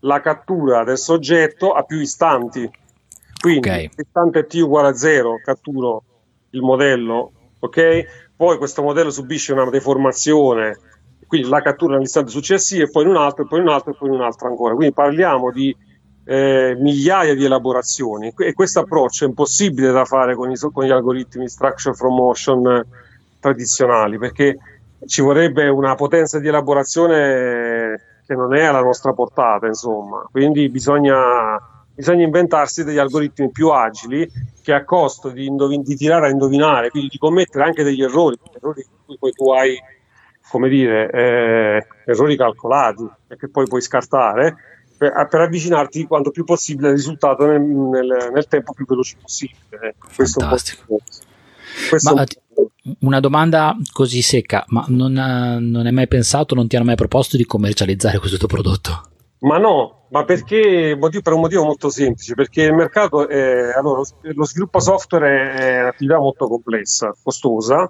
la cattura del soggetto a più istanti. Quindi, okay. istante t uguale a 0, catturo il modello, ok? Poi questo modello subisce una deformazione, quindi la cattura nell'istante successivo, e poi in un altro, e poi in un altro, e poi in un altro ancora. Quindi parliamo di eh, migliaia di elaborazioni e questo approccio è impossibile da fare con, i, con gli algoritmi structure from motion tradizionali perché ci vorrebbe una potenza di elaborazione che non è alla nostra portata, insomma. Quindi bisogna, bisogna inventarsi degli algoritmi più agili che a costo di, indovin- di, tirare a indovinare, quindi di commettere anche degli errori, errori in cui tu hai, come dire, eh, errori calcolati e che poi puoi scartare, per, per, avvicinarti quanto più possibile al risultato nel, nel, nel tempo più veloce possibile. Questo Fantastico. Questo Ma, una domanda così secca, ma non, non hai mai pensato, non ti hanno mai proposto di commercializzare questo tuo prodotto? Ma no, ma perché per un motivo molto semplice, perché il mercato è, allora, lo sviluppo software è un'attività molto complessa, costosa.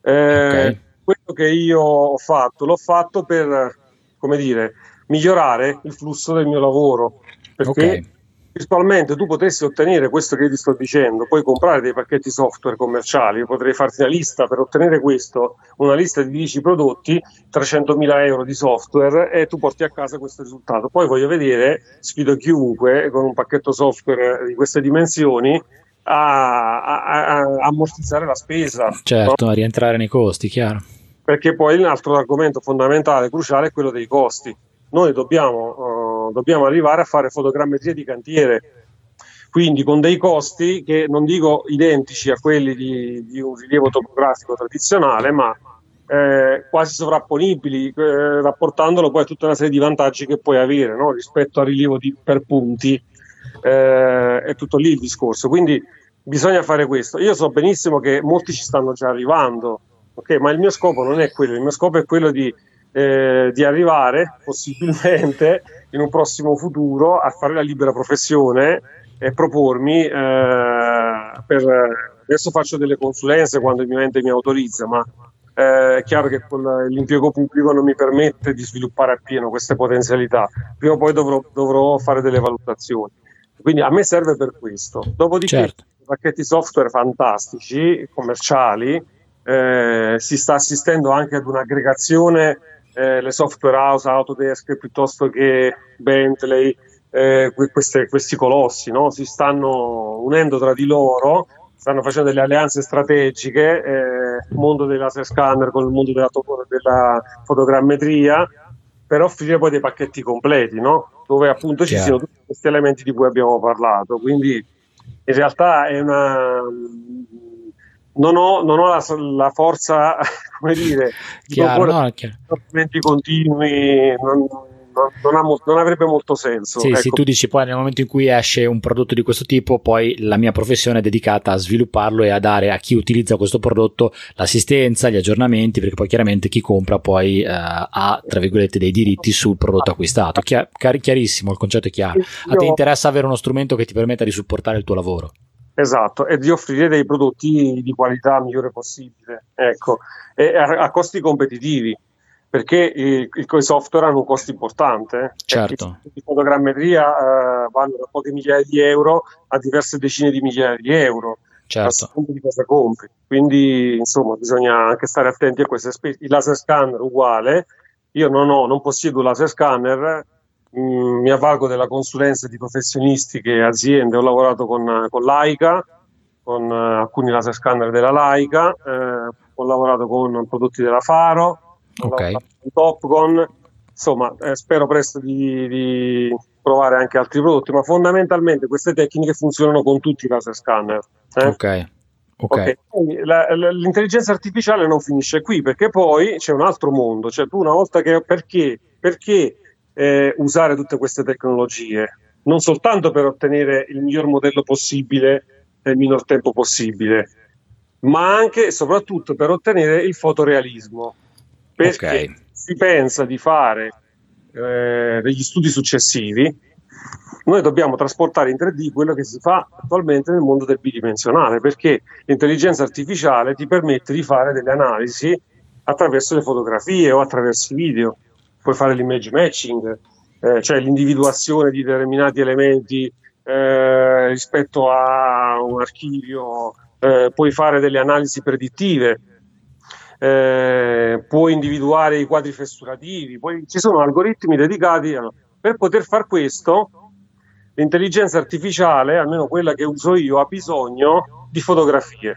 Eh, okay. Quello che io ho fatto, l'ho fatto per, come dire, migliorare il flusso del mio lavoro, perché okay virtualmente tu potessi ottenere questo che ti sto dicendo, puoi comprare dei pacchetti software commerciali, io potrei farti una lista per ottenere questo, una lista di 10 prodotti, 300.000 euro di software e tu porti a casa questo risultato. Poi voglio vedere, sfido chiunque con un pacchetto software di queste dimensioni a, a, a, a ammortizzare la spesa. Certo, no? a rientrare nei costi, chiaro. Perché poi l'altro argomento fondamentale, cruciale, è quello dei costi. Noi dobbiamo... Uh, dobbiamo arrivare a fare fotogrammetria di cantiere, quindi con dei costi che non dico identici a quelli di, di un rilievo topografico tradizionale, ma eh, quasi sovrapponibili, eh, rapportandolo poi a tutta una serie di vantaggi che puoi avere no? rispetto al rilievo di, per punti. Eh, è tutto lì il discorso. Quindi bisogna fare questo. Io so benissimo che molti ci stanno già arrivando, okay? ma il mio scopo non è quello, il mio scopo è quello di, eh, di arrivare possibilmente in un prossimo futuro a fare la libera professione e propormi eh, per adesso faccio delle consulenze quando il mio ente mi autorizza ma eh, è chiaro che l'impiego pubblico non mi permette di sviluppare appieno queste potenzialità prima o poi dovrò, dovrò fare delle valutazioni quindi a me serve per questo dopodiché certo. pacchetti software fantastici commerciali eh, si sta assistendo anche ad un'aggregazione eh, le software house, Autodesk piuttosto che Bentley, eh, queste, questi colossi no? si stanno unendo tra di loro, stanno facendo delle alleanze strategiche, eh, il mondo dei laser scanner con il mondo della, della fotogrammetria, per offrire poi dei pacchetti completi, no? dove appunto ci siano tutti questi elementi di cui abbiamo parlato. Quindi in realtà è una non ho, non ho la, la, forza, come dire, chiaro, di no, chiaro. continui, non, non, ha, non, avrebbe molto senso. Sì, ecco. sì, tu dici poi nel momento in cui esce un prodotto di questo tipo, poi la mia professione è dedicata a svilupparlo e a dare a chi utilizza questo prodotto l'assistenza, gli aggiornamenti, perché poi chiaramente chi compra poi eh, ha, tra virgolette, dei diritti sul prodotto acquistato. Chiar- chiarissimo, il concetto è chiaro. A te interessa avere uno strumento che ti permetta di supportare il tuo lavoro. Esatto, e di offrire dei prodotti di qualità migliore possibile, ecco, e a, a costi competitivi, perché i, i, software hanno un costo importante. Eh. Certo. I fotogrammetria eh, vanno da poche migliaia di euro a diverse decine di migliaia di euro. Certo. Di cosa compri. Quindi, insomma, bisogna anche stare attenti a queste spese. Il laser scanner uguale. Io non ho, non possiedo un laser scanner, Mm, mi avvalgo della consulenza di professionisti e aziende, ho lavorato con, con Laika, con uh, alcuni laser scanner della Laika, eh, ho lavorato con prodotti della Faro, okay. con Topcon, insomma, eh, spero presto di, di, provare anche altri prodotti, ma fondamentalmente queste tecniche funzionano con tutti i laser scanner. Eh? Ok. Okay. Okay. La, la, l'intelligenza artificiale non finisce qui perché poi c'è un altro mondo, cioè tu una volta che perché, perché eh, usare tutte queste tecnologie? Non soltanto per ottenere il miglior modello possibile nel minor tempo possibile, ma anche e soprattutto per ottenere il fotorealismo. Perché okay. si pensa di fare eh, degli studi successivi, noi dobbiamo trasportare in 3D quello che si fa attualmente nel mondo del bidimensionale, perché l'intelligenza artificiale ti permette di fare delle analisi attraverso le fotografie o attraverso i video. Puoi fare l'image matching, eh, cioè l'individuazione di determinati elementi eh, rispetto a un archivio, eh, puoi fare delle analisi predittive, eh, puoi individuare i quadri fessurativi, poi ci sono algoritmi dedicati a... per poter fare questo. L'intelligenza artificiale, almeno quella che uso io, ha bisogno di fotografie,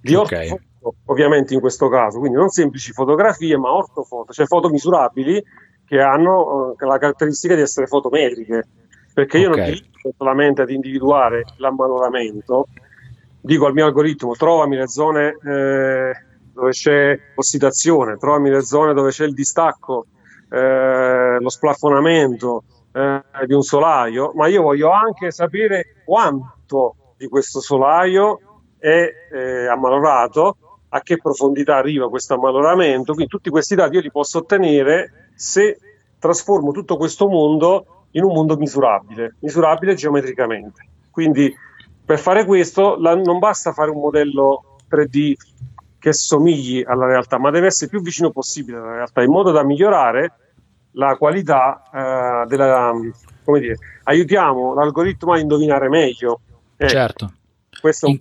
di okay. Ortofoto, ovviamente in questo caso, quindi non semplici fotografie, ma ortofoto, cioè foto misurabili che hanno eh, la caratteristica di essere fotometriche perché io okay. non utilizzo solamente ad individuare l'ammaloramento, dico al mio algoritmo trovami le zone eh, dove c'è ossidazione, trovami le zone dove c'è il distacco, eh, lo splafonamento eh, di un solaio, ma io voglio anche sapere quanto di questo solaio è eh, ammalorato, a che profondità arriva questo ammaloramento, quindi tutti questi dati io li posso ottenere se trasformo tutto questo mondo in un mondo misurabile, misurabile geometricamente. Quindi per fare questo la, non basta fare un modello 3D che somigli alla realtà, ma deve essere più vicino possibile alla realtà, in modo da migliorare la qualità eh, della... come dire, aiutiamo l'algoritmo a indovinare meglio. Eh, certo questo in,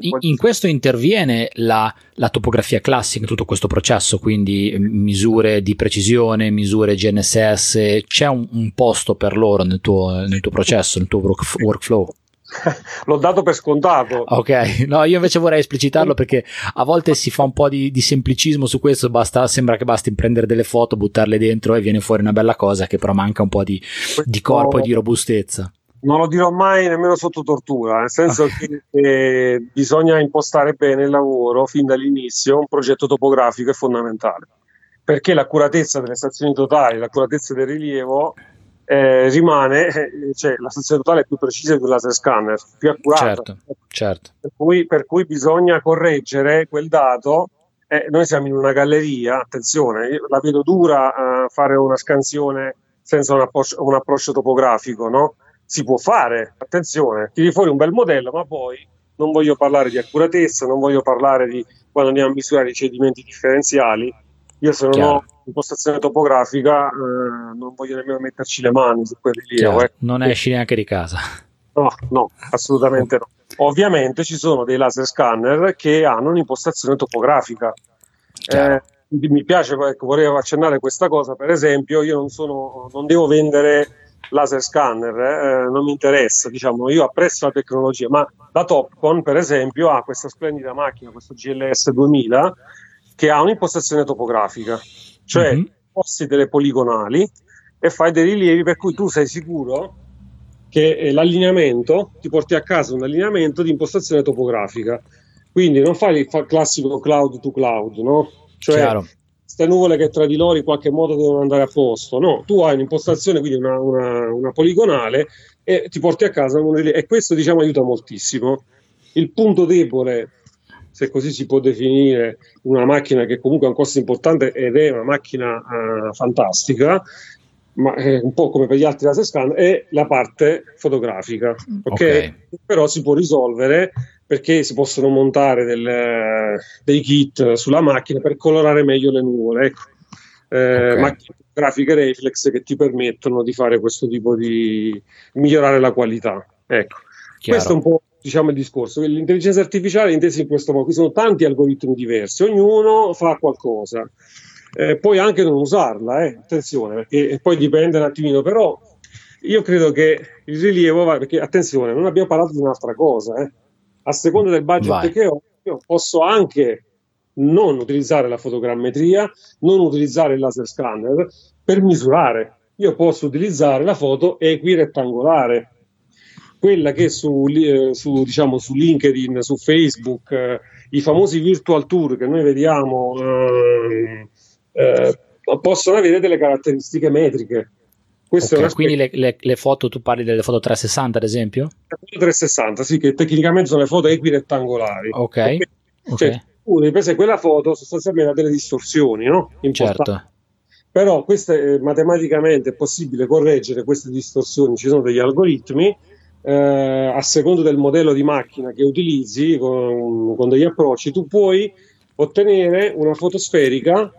in, in, questo interviene la, la, topografia classica in tutto questo processo, quindi misure di precisione, misure GNSS, c'è un, un posto per loro nel tuo, nel tuo processo, nel tuo work, workflow? L'ho dato per scontato. Ok, no, io invece vorrei esplicitarlo perché a volte si fa un po' di, di semplicismo su questo, basta, sembra che basti prendere delle foto, buttarle dentro e viene fuori una bella cosa che però manca un po' di, di corpo e di robustezza non lo dirò mai nemmeno sotto tortura, nel senso che eh, bisogna impostare bene il lavoro fin dall'inizio, un progetto topografico è fondamentale, perché l'accuratezza delle stazioni totali, l'accuratezza del rilievo eh, rimane, eh, cioè la stazione totale è più precisa di un laser scanner, più accurata. Certo, certo. Per, cui, per cui bisogna correggere quel dato. Eh, noi siamo in una galleria, attenzione, la vedo dura uh, fare una scansione senza un, approccio, un approccio topografico, no? Si può fare, attenzione, tiri fuori un bel modello, ma poi non voglio parlare di accuratezza, non voglio parlare di quando andiamo a misurare i cedimenti differenziali. Io se non Chiaro. ho impostazione topografica eh, non voglio nemmeno metterci le mani su quel rilievo. Eh. Non esci neanche di casa. No, no, assolutamente no. Ovviamente ci sono dei laser scanner che hanno un'impostazione topografica. Eh, mi piace, ecco, vorrei accennare questa cosa, per esempio, io non, sono, non devo vendere laser scanner, eh, non mi interessa, diciamo, io apprezzo la tecnologia, ma la Topcon per esempio ha questa splendida macchina, questo GLS 2000, che ha un'impostazione topografica, cioè mm-hmm. posti delle poligonali e fai dei rilievi per cui tu sei sicuro che eh, l'allineamento ti porti a casa un allineamento di impostazione topografica. Quindi non fai il classico cloud to cloud, no? Cioè Chiaro queste nuvole che tra di loro in qualche modo devono andare a posto. No, tu hai un'impostazione, quindi una, una, una poligonale, e ti porti a casa. E questo diciamo aiuta moltissimo. Il punto debole, se così si può definire, una macchina che comunque ha un costo importante ed è una macchina uh, fantastica, ma è un po' come per gli altri laser scan, è la parte fotografica. Okay? okay. Però si può risolvere perché si possono montare del, dei kit sulla macchina per colorare meglio le nuvole. Ecco. Eh, okay. Macchine grafiche reflex che ti permettono di fare questo tipo di migliorare la qualità. Ecco. Questo è un po' diciamo il discorso. L'intelligenza artificiale è intesa in questo modo. Qui sono tanti algoritmi diversi, ognuno fa qualcosa. Eh, puoi anche non usarla, eh, attenzione, perché poi dipende un attimino, però io credo che il rilievo va, perché attenzione, non abbiamo parlato di un'altra cosa, eh a seconda del budget Vai. che ho, io posso anche non utilizzare la fotogrammetria, non utilizzare il laser scanner, per misurare. Io posso utilizzare la foto equirettangolare, quella che su, eh, su, diciamo, su LinkedIn, su Facebook, eh, i famosi virtual tour che noi vediamo eh, eh possono avere delle caratteristiche metriche. Okay, quindi le, le, le, foto, tu parli delle foto 360 ad esempio? Le foto 360, sì, che tecnicamente sono le foto equirettangolari. Ok. Okay. Cioè, tu prese quella foto sostanzialmente ha delle distorsioni, no? Certo. Però queste, matematicamente è possibile correggere queste distorsioni, ci sono degli algoritmi eh, a seconda del modello di macchina che utilizzi con, con degli approcci, tu puoi ottenere una foto sferica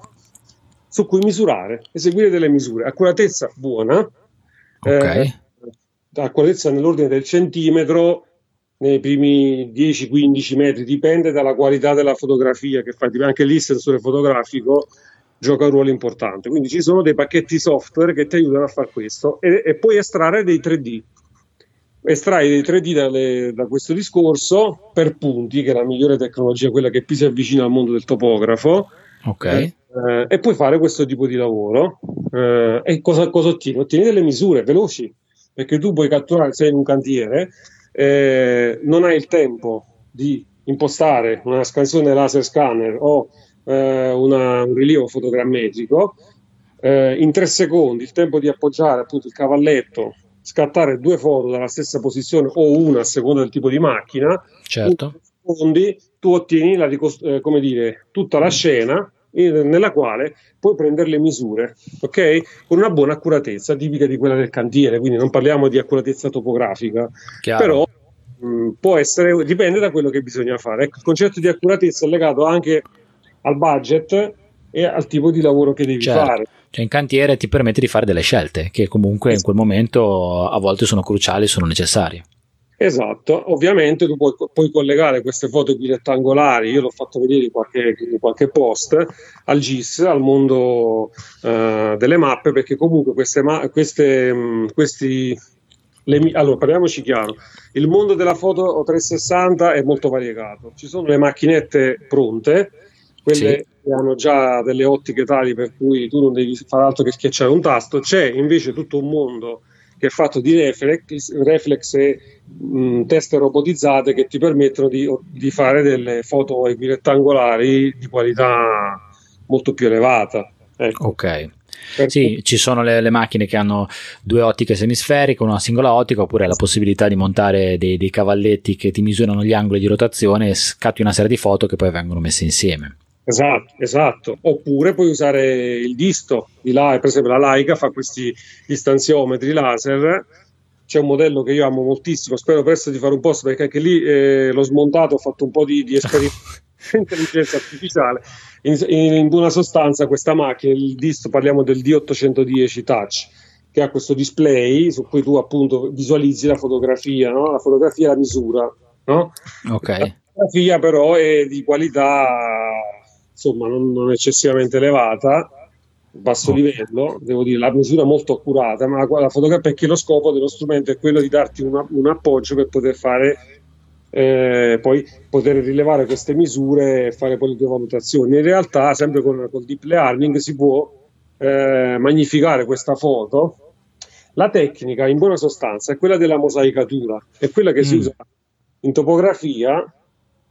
su cui misurare, eseguire delle misure. Accuratezza buona, okay. eh, accuratezza nell'ordine del centimetro nei primi 10-15 metri, dipende dalla qualità della fotografia che fai, anche lì il sensore fotografico gioca un ruolo importante. Quindi ci sono dei pacchetti software che ti aiutano a fare questo e, e puoi estrarre dei 3D. Estrai dei 3D dalle, da questo discorso per punti, che è la migliore tecnologia, quella che più si avvicina al mondo del topografo Ok. Eh, e puoi fare questo tipo di lavoro. Eh, e cosa, cosa, ottieni? Ottieni delle misure veloci, perché tu puoi catturare, sei in un cantiere, eh, non hai il tempo di impostare una scansione laser scanner o eh, una, un rilievo fotogrammetrico. Eh, in tre secondi il tempo di appoggiare appunto il cavalletto scattare due foto dalla stessa posizione o una a seconda del tipo di macchina, certo. secondi tu ottieni la, eh, come dire, tutta la scena nella quale puoi prendere le misure, ok? Con una buona accuratezza, tipica di quella del cantiere, quindi non parliamo di accuratezza topografica, Chiaro. però mh, può essere, dipende da quello che bisogna fare. Ecco, il concetto di accuratezza è legato anche al budget e al tipo di lavoro che devi certo. fare. Cioè in cantiere ti permette di fare delle scelte che comunque in quel momento a volte sono cruciali, sono necessarie. Esatto, ovviamente tu puoi, puoi, collegare queste foto rettangolari, io l'ho fatto vedere in qualche, in qualche post, al GIS, al mondo uh, delle mappe, perché comunque queste, ma- queste um, questi, le, allora parliamoci chiaro, il mondo della foto 360 è molto variegato, ci sono le macchinette pronte, quelle sì. che hanno già delle ottiche tali per cui tu non devi fare altro che schiacciare un tasto, c'è invece tutto un mondo che è fatto di reflex, reflex e mh, teste robotizzate che ti permettono di, di fare delle foto rettangolari di qualità molto più elevata. Ecco. Ok. Sì, ci sono le, le, macchine che hanno due ottiche semisferiche, una singola ottica, oppure la possibilità di montare dei, dei cavalletti che ti misurano gli angoli di rotazione e scatti una serie di foto che poi vengono messe insieme. Esatto, esatto. Oppure puoi usare il disto di là, per esempio la Leica fa questi distanziometri laser. C'è un modello che io amo moltissimo, spero presto di fare un post perché anche lì eh, l'ho smontato, ho fatto un po' di, di esperimento intelligenza artificiale. In, in, in, buona sostanza, questa macchina, il disto, parliamo del D810 Touch, che ha questo display su cui tu appunto visualizzi la fotografia, no? la fotografia e la misura. No? Ok. La fotografia però è di qualità insomma non, non eccessivamente elevata, basso livello, devo dire, la misura molto accurata, ma la fotografia perché lo scopo dello strumento è quello di darti una, un appoggio per poter fare eh, poi poter rilevare queste misure e fare poi le tue valutazioni. In realtà, sempre con, con deep learning si può eh, magnificare questa foto. La tecnica, in buona sostanza, è quella della mosaicatura, è quella che mm. si usa in topografia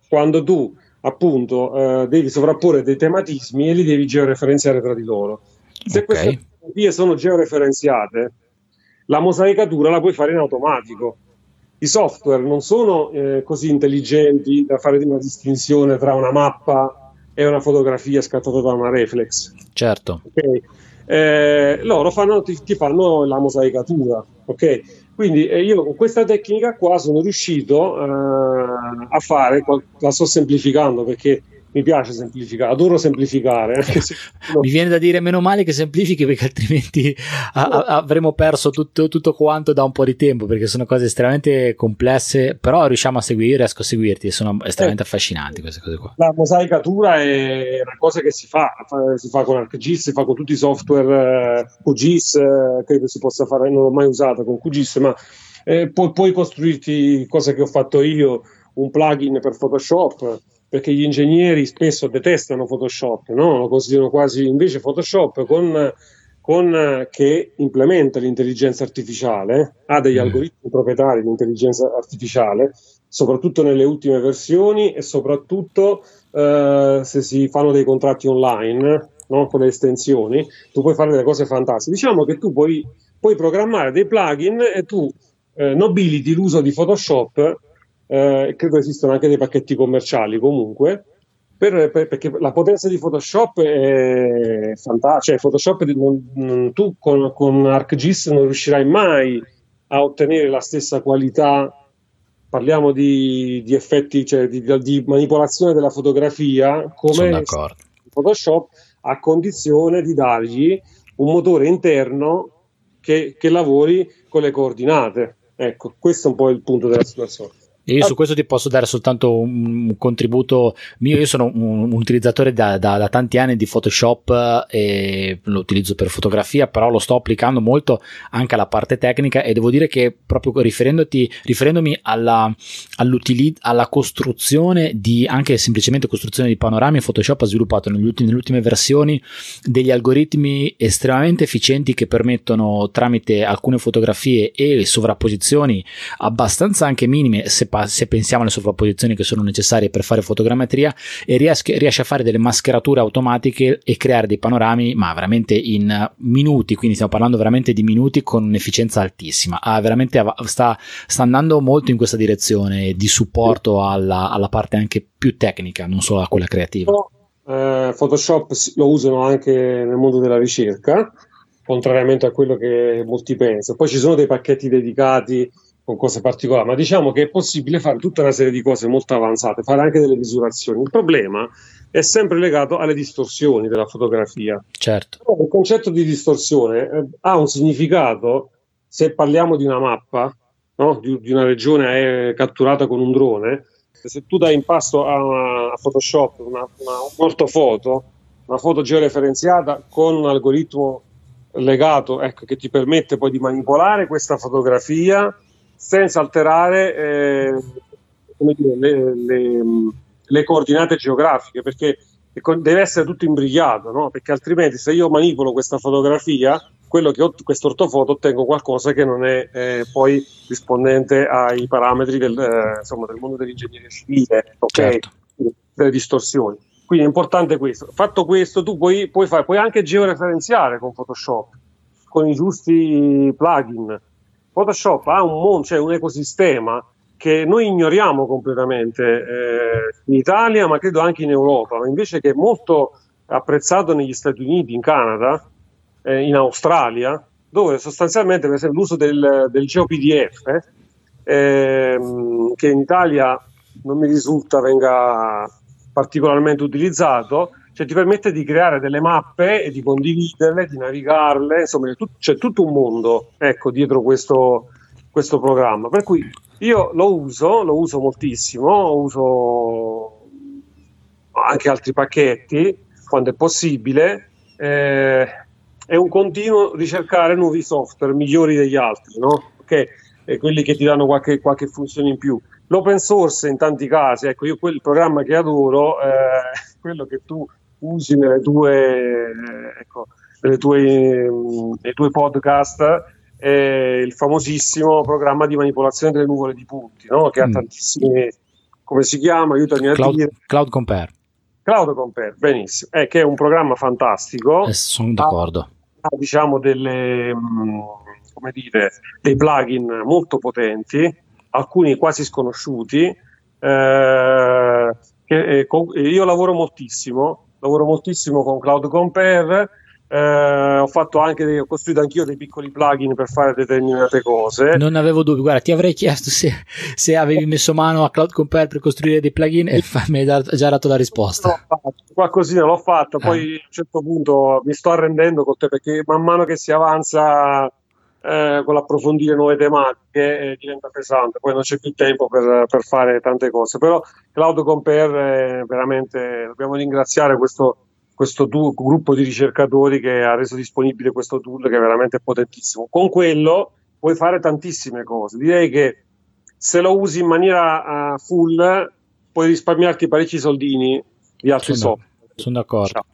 quando tu appunto eh, devi sovrapporre dei tematismi e li devi georeferenziare tra di loro. Se okay. queste fotografie sono georeferenziate, la mosaicatura la puoi fare in automatico. I software non sono eh, così intelligenti da fare una distinzione tra una mappa e una fotografia scattata da una reflex. Certo. Okay. Eh, loro fanno, ti, ti, fanno la mosaicatura, ok? Quindi eh, io con questa tecnica qua sono riuscito eh, a fare, la sto semplificando perché mi piace semplificare, adoro semplificare. Se, no. Mi viene da dire meno male che semplifichi perché altrimenti a, a, avremmo perso tutto, tutto, quanto da un po' di tempo perché sono cose estremamente complesse, però riusciamo a seguire, riesco a seguirti e sono estremamente eh, affascinanti queste cose qua. La mosaicatura è una cosa che si fa, si fa con ArcGIS, si fa con tutti i software eh, QGIS, eh, credo si possa fare, non l'ho mai usata con QGIS, ma eh, puoi, puoi costruirti, cosa che ho fatto io, un plugin per Photoshop perché gli ingegneri spesso detestano Photoshop, no? lo considerano quasi invece Photoshop con con, che implementa l'intelligenza artificiale, ha degli mm. algoritmi proprietari di intelligenza artificiale, soprattutto nelle ultime versioni e soprattutto eh, se si fanno dei contratti online no? con le estensioni, tu puoi fare delle cose fantastiche. Diciamo che tu puoi, puoi programmare dei plugin e tu eh, nobiliti l'uso di Photoshop, eh, credo esistano anche dei pacchetti commerciali comunque, per, per, perché la potenza di Photoshop è fantastica, cioè Photoshop non, non, tu con, con ArcGIS non riuscirai mai a ottenere la stessa qualità parliamo di, di effetti, cioè di, di, manipolazione della fotografia come Photoshop a condizione di dargli un motore interno che, che lavori con le coordinate. Ecco, questo è un po' il punto della situazione. Io su questo ti posso dare soltanto un contributo mio. Io sono un, un utilizzatore da, da, da, tanti anni di Photoshop e lo utilizzo per fotografia, però lo sto applicando molto anche alla parte tecnica e devo dire che proprio riferendomi alla, alla costruzione di anche semplicemente costruzione di panorami, Photoshop ha sviluppato ultimi, nelle ultime versioni degli algoritmi estremamente efficienti che permettono tramite alcune fotografie e sovrapposizioni abbastanza anche minime, se se pensiamo alle sovrapposizioni che sono necessarie per fare fotogrammetria e riesce, riesce a fare delle mascherature automatiche e creare dei panorami ma veramente in minuti quindi stiamo parlando veramente di minuti con un'efficienza altissima. Ah, veramente sta, sta, andando molto in questa direzione di supporto alla, alla parte anche più tecnica non solo a quella creativa. Eh, Photoshop lo usano anche nel mondo della ricerca contrariamente a quello che molti pensano. Poi ci sono dei pacchetti dedicati con cose particolari, ma diciamo che è possibile fare tutta una serie di cose molto avanzate, fare anche delle misurazioni. Il problema è sempre legato alle distorsioni della fotografia. Certo. il concetto di distorsione eh, ha un significato se parliamo di una mappa, no? di, di, una regione catturata con un drone. Se tu dai in pasto a, una, a Photoshop una, una, un'ortofoto, una foto georeferenziata con un algoritmo legato ecco, che ti permette poi di manipolare questa fotografia senza alterare eh, dire, le, le, le, coordinate geografiche, perché deve essere tutto imbrigliato, no? perché altrimenti se io manipolo questa fotografia, quello che ho, questo ortofoto ottengo qualcosa che non è eh, poi rispondente ai parametri del, eh, insomma, del mondo dell'ingegneria civile, okay? certo. delle distorsioni. Quindi è importante questo. Fatto questo, tu puoi, puoi, fare, puoi anche georeferenziare con Photoshop, con i giusti plugin Photoshop ha un mondo, cioè un ecosistema che noi ignoriamo completamente eh, in Italia, ma credo anche in Europa, invece che è molto apprezzato negli Stati Uniti, in Canada, eh, in Australia, dove sostanzialmente per esempio l'uso del, del GeoPDF, eh, che in Italia non mi risulta venga particolarmente utilizzato, cioè ti permette di creare delle mappe e di condividerle, di navigarle, insomma c'è tutto un mondo ecco, dietro questo, questo programma. Per cui io lo uso, lo uso moltissimo, uso anche altri pacchetti quando è possibile. Eh, è un continuo ricercare nuovi software migliori degli altri, no? Okay? Quelli che ti danno qualche, qualche, funzione in più. L'open source in tanti casi, ecco, io quel programma che adoro, eh, quello che tu usi nelle tue, ecco, nelle tue, nei tuoi podcast è il famosissimo programma di manipolazione delle nuvole di punti, no? che mm. ha tantissimi, come si chiama? Aiutami a Cloud, dire. Cloud Compare. Cloud Compare, benissimo, è che è un programma fantastico. Eh, sono d'accordo. Ha, ha diciamo delle, mm, come dire, dei plugin molto potenti, alcuni quasi sconosciuti. Eh, che, eh, io lavoro moltissimo lavoro moltissimo con Cloud Compare. Eh, ho fatto anche dei, ho costruito anch'io dei piccoli plugin per fare determinate cose. Non avevo dubbi, guarda, ti avrei chiesto se, se avevi messo mano a Cloud Compare per costruire dei plugin e fa, mi hai già dato la risposta. qualcosina l'ho fatta, poi ah. a un certo punto mi sto arrendendo con te perché man mano che si avanza eh, con l'approfondire nuove tematiche eh, diventa pesante, poi non c'è più tempo per, per, fare tante cose, però Cloud Compare veramente dobbiamo ringraziare questo, questo tu, gruppo di ricercatori che ha reso disponibile questo tool che è veramente potentissimo. Con quello puoi fare tantissime cose, direi che se lo usi in maniera uh, full puoi risparmiarti parecchi soldini di altri sono, software. Sono d'accordo.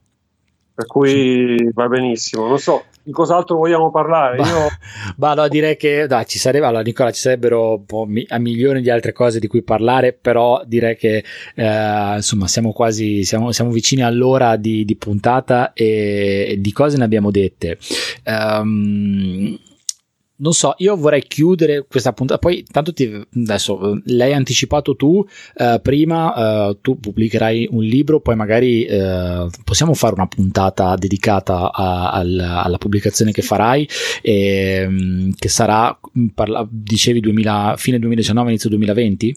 Per cui va benissimo, non so di cos'altro vogliamo parlare? Bah, Io... bah no, direi che dai, ci sarebbe, allora, Nicola, ci sarebbero a milioni di altre cose di cui parlare, però direi che eh, insomma siamo quasi siamo, siamo vicini all'ora di, di puntata e, e, di cose ne abbiamo dette. Um, non so, io vorrei chiudere questa puntata. Poi, tanto ti, adesso l'hai anticipato tu. Eh, prima eh, tu pubblicherai un libro, poi magari eh, possiamo fare una puntata dedicata a, a, alla pubblicazione che farai, e, ehm, che sarà, parla, dicevi, 2000, fine 2019, inizio 2020?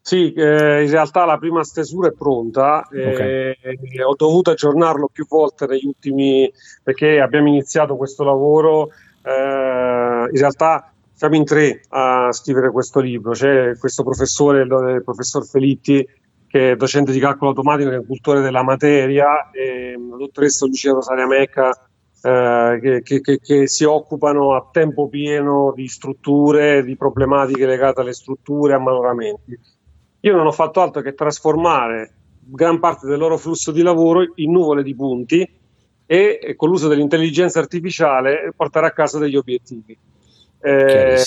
Sì, eh, in realtà la prima stesura è pronta. Okay. Eh, ho dovuto aggiornarlo più volte negli ultimi perché abbiamo iniziato questo lavoro eh, in realtà siamo in tre a scrivere questo libro. C'è questo professore, il professor Felitti, che è docente di calcolo automatico, che è cultore della materia, e la dottoressa Lucia Rosaria Mecca, eh, che, che, che, si occupano a tempo pieno di strutture, di problematiche legate alle strutture, a manoramenti. Io non ho fatto altro che trasformare gran parte del loro flusso di lavoro in nuvole di punti e con l'uso dell'intelligenza artificiale portare a casa degli obiettivi. Eh,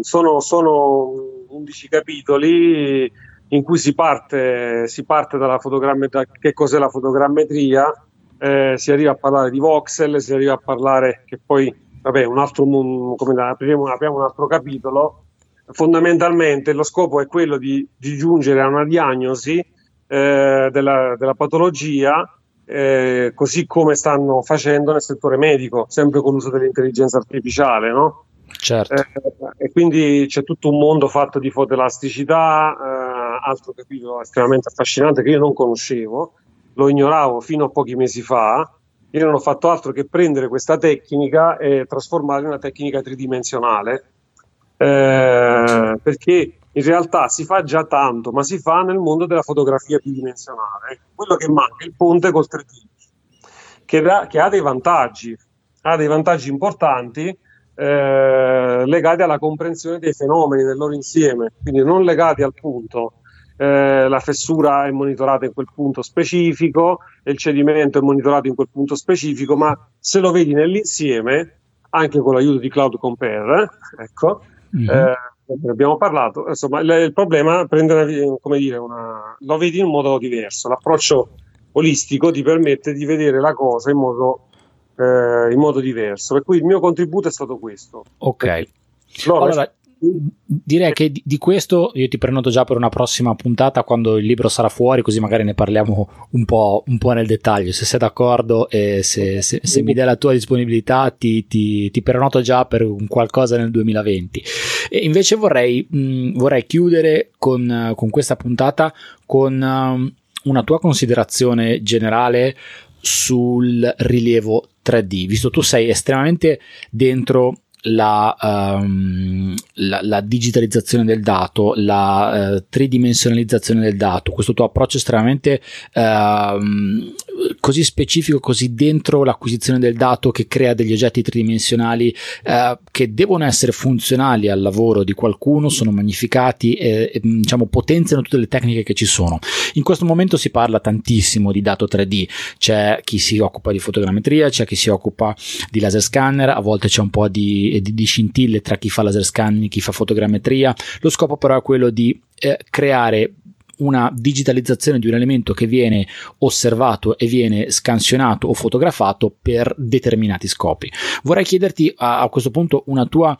sono, sono 11 capitoli in cui si parte, si parte dalla fotogrammetria, che cos'è la fotogrammetria, eh, si arriva a parlare di voxel, si arriva a parlare che poi, vabbè, un altro, come apriamo, apriamo un altro capitolo. Fondamentalmente lo scopo è quello di, di giungere a una diagnosi eh, della, della patologia eh, così come stanno facendo nel settore medico, sempre con l'uso dell'intelligenza artificiale, no? Certo. Eh, e quindi c'è tutto un mondo fatto di fotoelasticità, eh, altro capitolo estremamente affascinante che io non conoscevo, lo ignoravo fino a pochi mesi fa. Io non ho fatto altro che prendere questa tecnica e trasformarla in una tecnica tridimensionale, eh, perché in realtà si fa già tanto, ma si fa nel mondo della fotografia bidimensionale. Quello che manca è il ponte col 3D, che, da, che ha dei vantaggi, ha dei vantaggi importanti eh, legati alla comprensione dei fenomeni nel loro insieme, quindi non legati al punto. Eh, la fessura è monitorata in quel punto specifico, il cedimento è monitorato in quel punto specifico, ma se lo vedi nell'insieme, anche con l'aiuto di Cloud Compare, ecco, mm-hmm. eh, ne abbiamo parlato, insomma il, il problema prende come dire, una, lo vedi in un modo diverso, l'approccio olistico ti permette di vedere la cosa in modo, eh, in modo diverso, per cui il mio contributo è stato questo. Ok. Allora, direi che di questo io ti prenoto già per una prossima puntata quando il libro sarà fuori, così magari ne parliamo un po', un po nel dettaglio. Se sei d'accordo e se, se, se mi dai la tua disponibilità, ti, ti, ti, prenoto già per un qualcosa nel 2020. E invece vorrei, mh, vorrei chiudere con, con, questa puntata con um, una tua considerazione generale sul rilievo 3D, visto tu sei estremamente dentro la, um, la, la, digitalizzazione del dato, la uh, tridimensionalizzazione del dato, questo tuo approccio estremamente uh, così specifico, così dentro l'acquisizione del dato che crea degli oggetti tridimensionali uh, che devono essere funzionali al lavoro di qualcuno, sono magnificati e, e diciamo, potenziano tutte le tecniche che ci sono. In questo momento si parla tantissimo di dato 3D, c'è chi si occupa di fotogrammetria, c'è chi si occupa di laser scanner, a volte c'è un po' di di, di, scintille tra chi fa laser scanning, chi fa fotogrammetria. Lo scopo però è quello di eh, creare una digitalizzazione di un elemento che viene osservato e viene scansionato o fotografato per determinati scopi. Vorrei chiederti a, a, questo punto una tua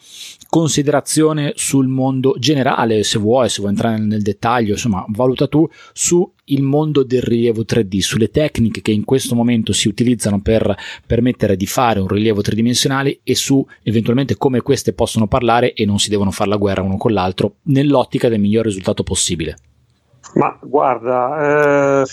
considerazione sul mondo generale, se vuoi, se vuoi entrare nel dettaglio, insomma, valuta tu su il mondo del rilievo 3D, sulle tecniche che in questo momento si utilizzano per permettere di fare un rilievo tridimensionale e su eventualmente come queste possono parlare e non si devono fare la guerra uno con l'altro nell'ottica del miglior risultato possibile. Ma guarda, eh,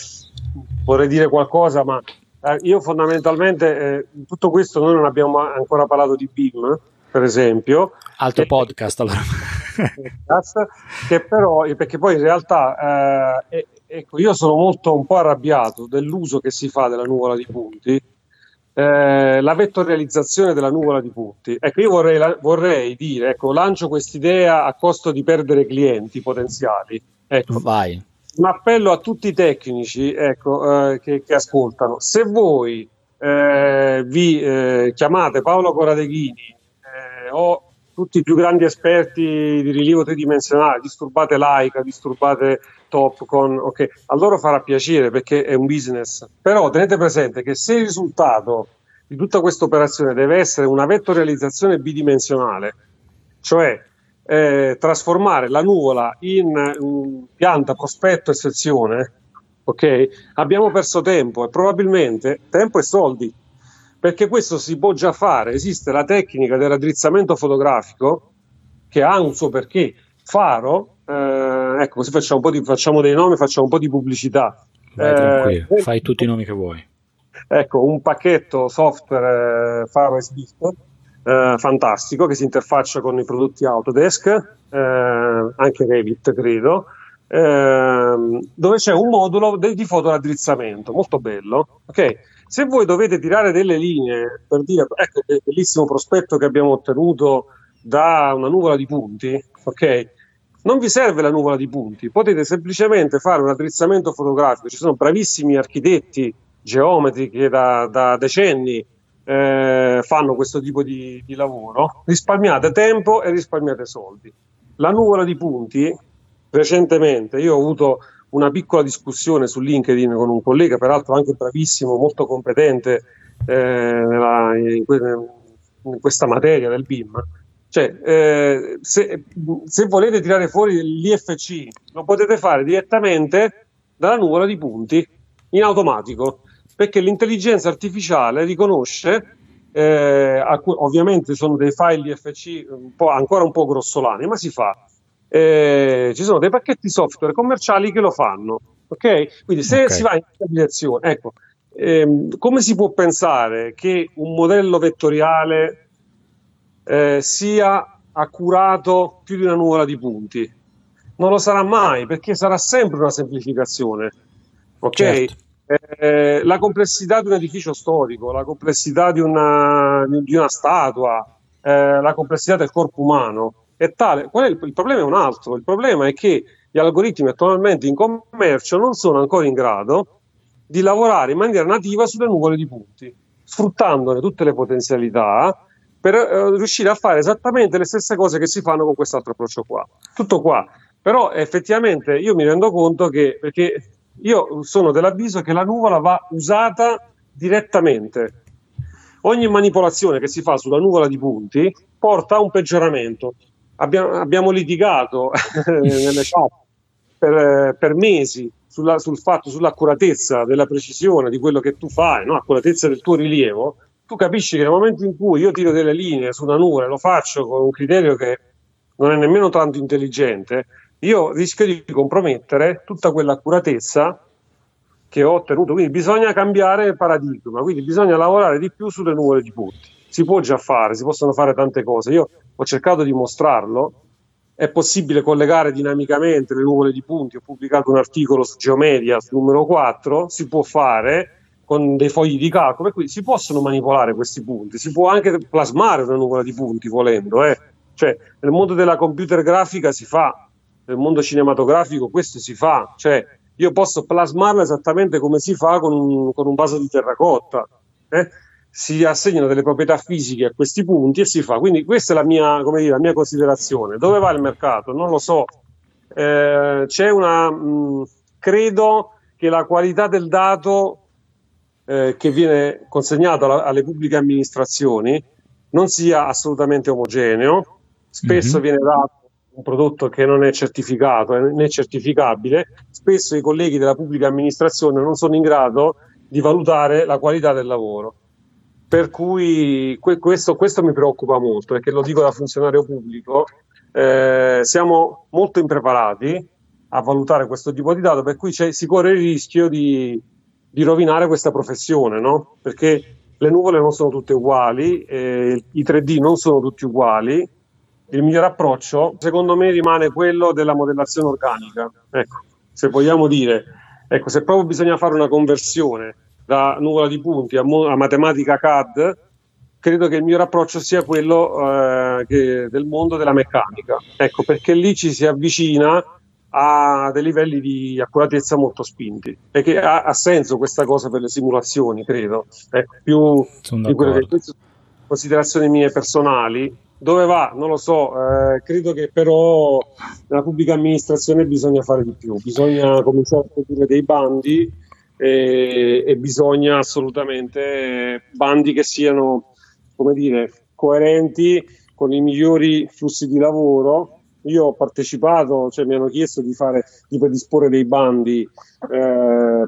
vorrei dire qualcosa, ma eh, io fondamentalmente eh, tutto questo noi non abbiamo ancora parlato di BIM, per esempio. Altro podcast allora. che però, perché poi in realtà eh, Ecco, io sono molto un po' arrabbiato dell'uso che si fa della nuvola di punti, eh, la vettorializzazione della nuvola di punti. Ecco, io vorrei, la, vorrei dire, ecco, lancio quest'idea a costo di perdere clienti potenziali. Ecco, Vai. Un appello a tutti i tecnici ecco, eh, che, che, ascoltano. Se voi eh, vi eh, chiamate Paolo Coradeghini o tutti i più grandi esperti di rilievo tridimensionale, disturbate Laika, disturbate Topcon, ok, a loro farà piacere perché è un business, però tenete presente che se il risultato di tutta questa operazione deve essere una vettorializzazione bidimensionale, cioè eh, trasformare la nuvola in um, pianta, prospetto e sezione, ok? Abbiamo perso tempo e probabilmente tempo e soldi, perché questo si può già fare. Esiste la tecnica del raddrizzamento fotografico che ha un suo perché. Faro, eh, ecco, così facciamo, di, facciamo, dei nomi, facciamo un po' di pubblicità. Vai eh, fai tutti i nomi che vuoi. Ecco, un pacchetto software eh, Faro e Swift eh, fantastico che si interfaccia con i prodotti Autodesk, eh, anche Revit credo, eh, dove c'è un modulo de- di fotoraddrizzamento, molto bello. Okay? Se voi dovete tirare delle linee per dire, ecco che bellissimo prospetto che abbiamo ottenuto da una nuvola di punti, ok? Non vi serve la nuvola di punti, potete semplicemente fare un raddrizzamento fotografico. Ci sono bravissimi architetti, geometri che da, da decenni eh, fanno questo tipo di, di, lavoro, risparmiate tempo e risparmiate soldi. La nuvola di punti, recentemente, io ho avuto una piccola discussione su LinkedIn con un collega, peraltro anche bravissimo, molto competente eh, nella, in, in, questa materia del BIM. Cioè, eh, se, se volete tirare fuori l'IFC, lo potete fare direttamente dalla nuvola di punti in automatico perché l'intelligenza artificiale riconosce, eh, ovviamente sono dei file IFC un ancora un po' grossolani, ma si fa. Eh, ci sono dei pacchetti software commerciali che lo fanno. Ok? Quindi se okay. si va in questa direzione, ecco, ehm, come si può pensare che un modello vettoriale eh, sia accurato più di una nuvola di punti? Non lo sarà mai perché sarà sempre una semplificazione. Ok? Certo. Eh, la complessità di un edificio storico, la complessità di una, di una statua, eh, la complessità del corpo umano è tale. Qual è il, il, problema è un altro. Il problema è che gli algoritmi attualmente in commercio non sono ancora in grado di lavorare in maniera nativa sulle nuvole di punti, sfruttandone tutte le potenzialità per eh, riuscire a fare esattamente le stesse cose che si fanno con quest'altro approccio qua. Tutto qua. Però effettivamente io mi rendo conto che, perché io sono dell'avviso che la nuvola va usata direttamente. Ogni manipolazione che si fa sulla nuvola di punti porta a un peggioramento. Abbiamo, abbiamo litigato nelle chat per, per mesi sulla, sul fatto, sull'accuratezza della precisione di quello che tu fai, no? accuratezza del tuo rilievo. Tu capisci che nel momento in cui io tiro delle linee su una nuvola e lo faccio con un criterio che non è nemmeno tanto intelligente, io rischio di compromettere tutta quell'accuratezza che ho ottenuto. Quindi bisogna cambiare paradigma, quindi bisogna lavorare di più sulle nuvole di punti. Si può già fare, si possono fare tante cose. Io ho cercato di mostrarlo. È possibile collegare dinamicamente le nuvole di punti. Ho pubblicato un articolo su Geomedia numero 4. Si può fare con dei fogli di calcolo e quindi si possono manipolare questi punti. Si può anche plasmare una nuvola di punti volendo. Eh. Cioè, nel mondo della computer grafica si fa, nel mondo cinematografico questo si fa, cioè io posso plasmarla esattamente come si fa con un, con un vaso di terracotta. Eh? Si assegnano delle proprietà fisiche a questi punti e si fa. Quindi questa è la mia, dire, la mia considerazione. Dove va il mercato? Non lo so. Eh, c'è una... Mh, credo che la qualità del dato eh, che viene consegnato alla, alle pubbliche amministrazioni non sia assolutamente omogeneo. Spesso mm-hmm. viene dato un prodotto che non è certificato né certificabile, spesso i colleghi della pubblica amministrazione non sono in grado di valutare la qualità del lavoro. Per cui que- questo, questo, mi preoccupa molto, perché lo dico da funzionario pubblico, eh, siamo molto impreparati a valutare questo tipo di dato, per cui si corre il rischio di, di rovinare questa professione, no? perché le nuvole non sono tutte uguali, eh, i 3D non sono tutti uguali, il miglior approccio, secondo me, rimane quello della modellazione organica. Ecco, se vogliamo dire, ecco, se proprio bisogna fare una conversione da nuvola di punti a, mo- a matematica CAD, credo che il miglior approccio sia quello eh, del mondo della meccanica. Ecco, perché lì ci si avvicina a dei livelli di accuratezza molto spinti e che ha, ha senso questa cosa per le simulazioni, credo. Ecco, più di quelle che considerazioni mie personali. Dove va? Non lo so, eh, credo che però nella pubblica amministrazione bisogna fare di più, bisogna cominciare a produrre dei bandi e, e bisogna assolutamente bandi che siano, come dire, coerenti con i migliori flussi di lavoro io ho partecipato, cioè mi hanno chiesto di, fare, di predisporre dei bandi eh,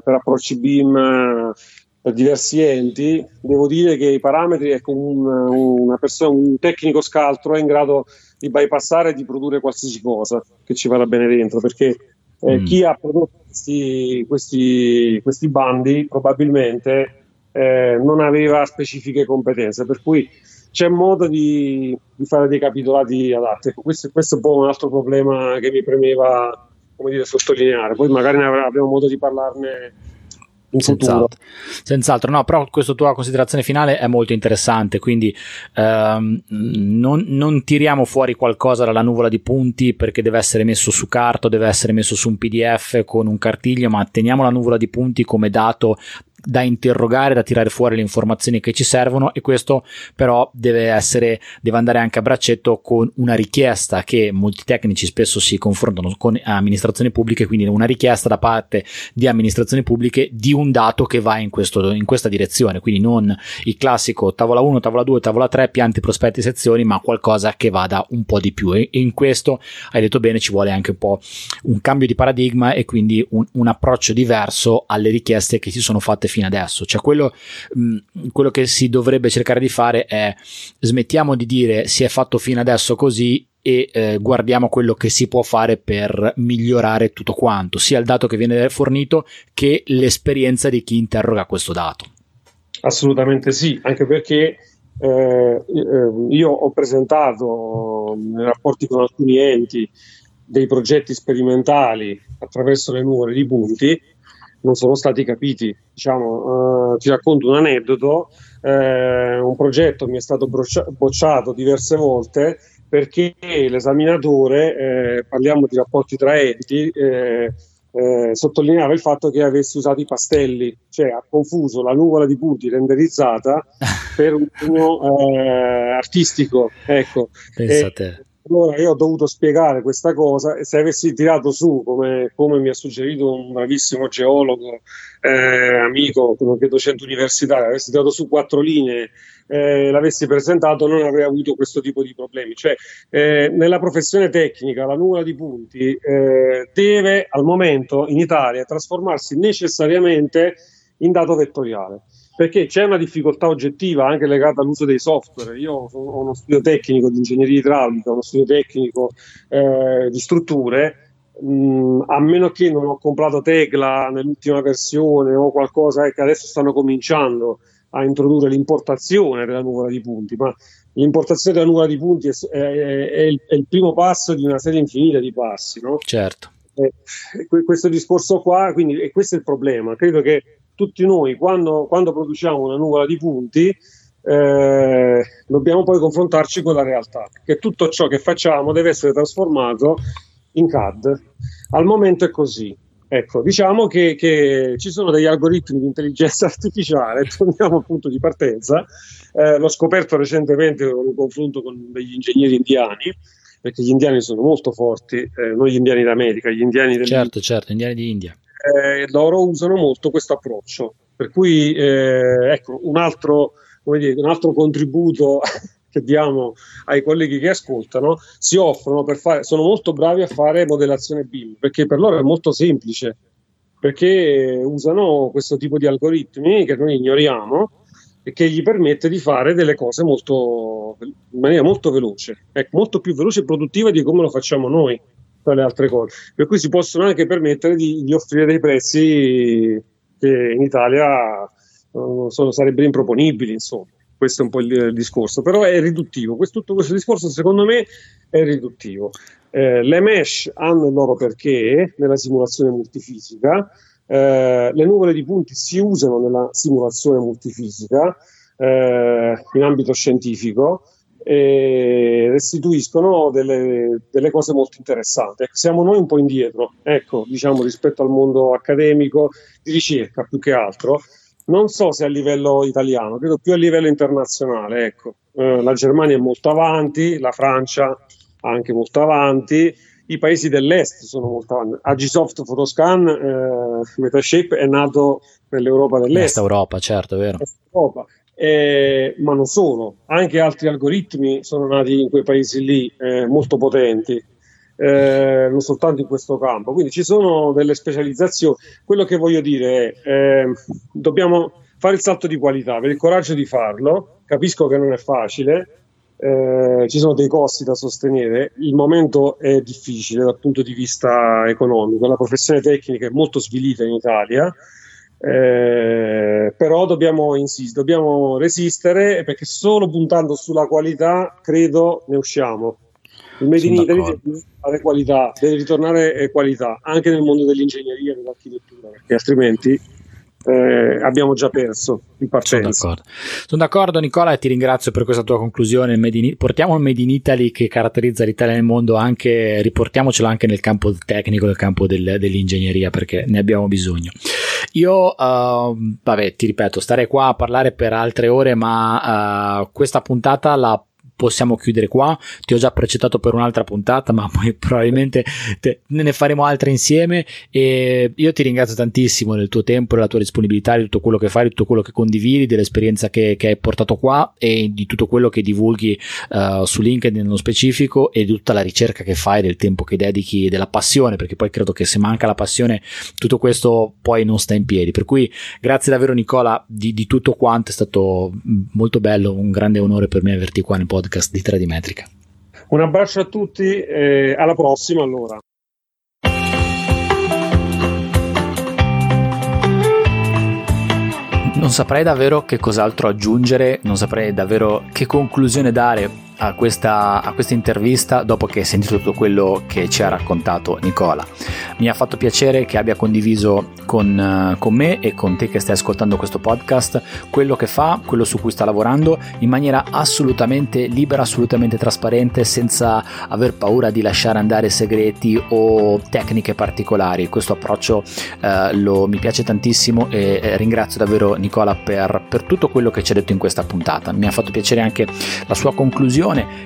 per approcci BIM per diversi enti. Devo dire che i parametri, ecco, un, una persona, un tecnico scaltro è in grado di bypassare e di produrre qualsiasi cosa che ci vada bene dentro, perché eh, mm. chi ha prodotto questi, questi, questi bandi probabilmente eh, non aveva specifiche competenze, per cui c'è modo di, di, fare dei capitolati adatti. Questo, questo, è un po' un altro problema che mi premeva dire, sottolineare. Poi magari ne avremo modo di parlarne Senz'altro. Senz'altro, no, però questa tua considerazione finale è molto interessante, quindi ehm, non, non, tiriamo fuori qualcosa dalla nuvola di punti perché deve essere messo su carta, deve essere messo su un PDF con un cartiglio, ma teniamo la nuvola di punti come dato da interrogare, da tirare fuori le informazioni che ci servono e questo però deve essere, deve andare anche a braccetto con una richiesta che molti tecnici spesso si confrontano con amministrazioni pubbliche, quindi una richiesta da parte di amministrazioni pubbliche di un dato che va in, questo, in questa direzione, quindi non il classico tavola 1, tavola 2, tavola 3, pianti, prospetti, sezioni, ma qualcosa che vada un po' di più. E in questo hai detto bene ci vuole anche un po' un cambio di paradigma e quindi un, un approccio diverso alle richieste che si sono fatte fino adesso. Cioè, quello, mm, quello che si dovrebbe cercare di fare è smettiamo di dire si è fatto fino adesso così e eh, guardiamo quello che si può fare per migliorare tutto quanto, sia il dato che viene fornito che l'esperienza di chi interroga questo dato. Assolutamente sì, anche perché eh, eh io ho presentato nei rapporti con alcuni enti dei progetti sperimentali attraverso le nuvole di punti non sono stati capiti. Diciamo, eh, ti racconto un aneddoto, eh, un progetto mi è stato broccia- bocciato diverse volte perché l'esaminatore, eh, parliamo di rapporti tra enti, eh, eh, sottolineava il fatto che avessi usato i pastelli, cioè ha confuso la nuvola di punti renderizzata per un uno eh, artistico. Ecco. Pensate. Allora io ho dovuto spiegare questa cosa e se avessi tirato su, come, come mi ha suggerito un bravissimo geologo, eh, amico, che docente universitario, avessi tirato su quattro linee eh, l'avessi presentato non avrei avuto questo tipo di problemi. Cioè, eh, nella professione tecnica la nuvola di punti eh, deve al momento in Italia trasformarsi necessariamente in dato vettoriale perché c'è una difficoltà oggettiva anche legata all'uso dei software. Io ho uno studio tecnico di ingegneria idraulica, uno studio tecnico eh, di strutture. Mh, a meno che non ho comprato Tecla nell'ultima versione o qualcosa eh, che adesso stanno cominciando a introdurre l'importazione della nuvola di punti, ma l'importazione della nuvola di punti è, è, è, il, è il, primo passo di una serie infinita di passi. No? Certo. Eh, questo discorso qua, quindi, e questo è il problema. Credo che tutti noi quando, quando produciamo una nuvola di punti eh, dobbiamo poi confrontarci con la realtà, che tutto ciò che facciamo deve essere trasformato in CAD. Al momento è così. Ecco, diciamo che, che ci sono degli algoritmi di intelligenza artificiale, torniamo al punto di partenza, eh, l'ho scoperto recentemente con un confronto con degli ingegneri indiani, perché gli indiani sono molto forti, eh, non gli indiani d'America, gli indiani del... Certo, certo, indiani di India eh, loro usano molto questo approccio. Per cui, eh, ecco, un altro, dire, un altro contributo che diamo ai colleghi che ascoltano, si offrono per fare, sono molto bravi a fare modellazione BIM, perché per loro è molto semplice, perché usano questo tipo di algoritmi che noi ignoriamo e che gli permette di fare delle cose molto, in maniera molto veloce, ecco, molto più veloce e produttiva di come lo facciamo noi tra le altre cose. Per cui si possono anche permettere di, di offrire dei prezzi che in Italia uh, sono, sarebbero improponibili, insomma. Questo è un po' il, il discorso, però è riduttivo. Questo, tutto questo discorso, secondo me, è riduttivo. Eh, le mesh hanno il loro perché nella simulazione multifisica. Eh, le nuvole di punti si usano nella simulazione multifisica eh, in ambito scientifico e restituiscono delle, delle, cose molto interessanti. Ecco, siamo noi un po' indietro, ecco, diciamo, rispetto al mondo accademico di ricerca più che altro. Non so se a livello italiano, credo più a livello internazionale. Ecco. Eh, la Germania è molto avanti, la Francia anche molto avanti, i paesi dell'est sono molto avanti. Agisoft Photoscan, eh, Metashape è nato nell'Europa dell'est. Est Europa, certo, è vero. Est Europa eh, ma non solo, anche altri algoritmi sono nati in quei paesi lì eh, molto potenti, eh, non soltanto in questo campo. Quindi ci sono delle specializzazioni. Quello che voglio dire è eh, dobbiamo fare il salto di qualità, avere il coraggio di farlo. Capisco che non è facile, eh, ci sono dei costi da sostenere, il momento è difficile dal punto di vista economico, la professione tecnica è molto svilita in Italia eh, però dobbiamo insistere, dobbiamo resistere perché solo puntando sulla qualità credo ne usciamo. Il Made in Italy deve fare qualità, deve ritornare qualità anche nel mondo dell'ingegneria e dell'architettura, perché altrimenti eh, abbiamo già perso in partenza. Sono d'accordo. Sono d'accordo Nicola e ti ringrazio per questa tua conclusione. In, portiamo il Made in Italy che caratterizza l'Italia nel mondo anche, riportiamocelo anche nel campo tecnico, nel campo del, dell'ingegneria perché ne abbiamo bisogno. Io, uh, vabbè, ti ripeto, stare qua a parlare per altre ore, ma uh, questa puntata la possiamo chiudere qua. Ti ho già precettato per un'altra puntata, ma poi probabilmente te, ne faremo altre insieme. E io ti ringrazio tantissimo del tuo tempo, della tua disponibilità, di tutto quello che fai, di tutto quello che condividi, dell'esperienza che, che hai portato qua e di tutto quello che divulghi uh, su LinkedIn nello specifico e di tutta la ricerca che fai, del tempo che dedichi, della passione, perché poi credo che se manca la passione tutto questo poi non sta in piedi. Per cui grazie davvero Nicola di, di tutto quanto, è stato molto bello, un grande onore per me averti qua nel podcast podcast di 3D Metrica. Un abbraccio a tutti e alla prossima allora. Non saprei davvero che cos'altro aggiungere, non saprei davvero che conclusione dare a questa, a questa intervista dopo che hai sentito tutto quello che ci ha raccontato Nicola. Mi ha fatto piacere che abbia condiviso con, con, me e con te che stai ascoltando questo podcast quello che fa, quello su cui sta lavorando in maniera assolutamente libera, assolutamente trasparente, senza aver paura di lasciare andare segreti o tecniche particolari. Questo approccio eh, lo, mi piace tantissimo e eh, ringrazio davvero Nicola per, per tutto quello che ci ha detto in questa puntata. Mi ha fatto piacere anche la sua conclusione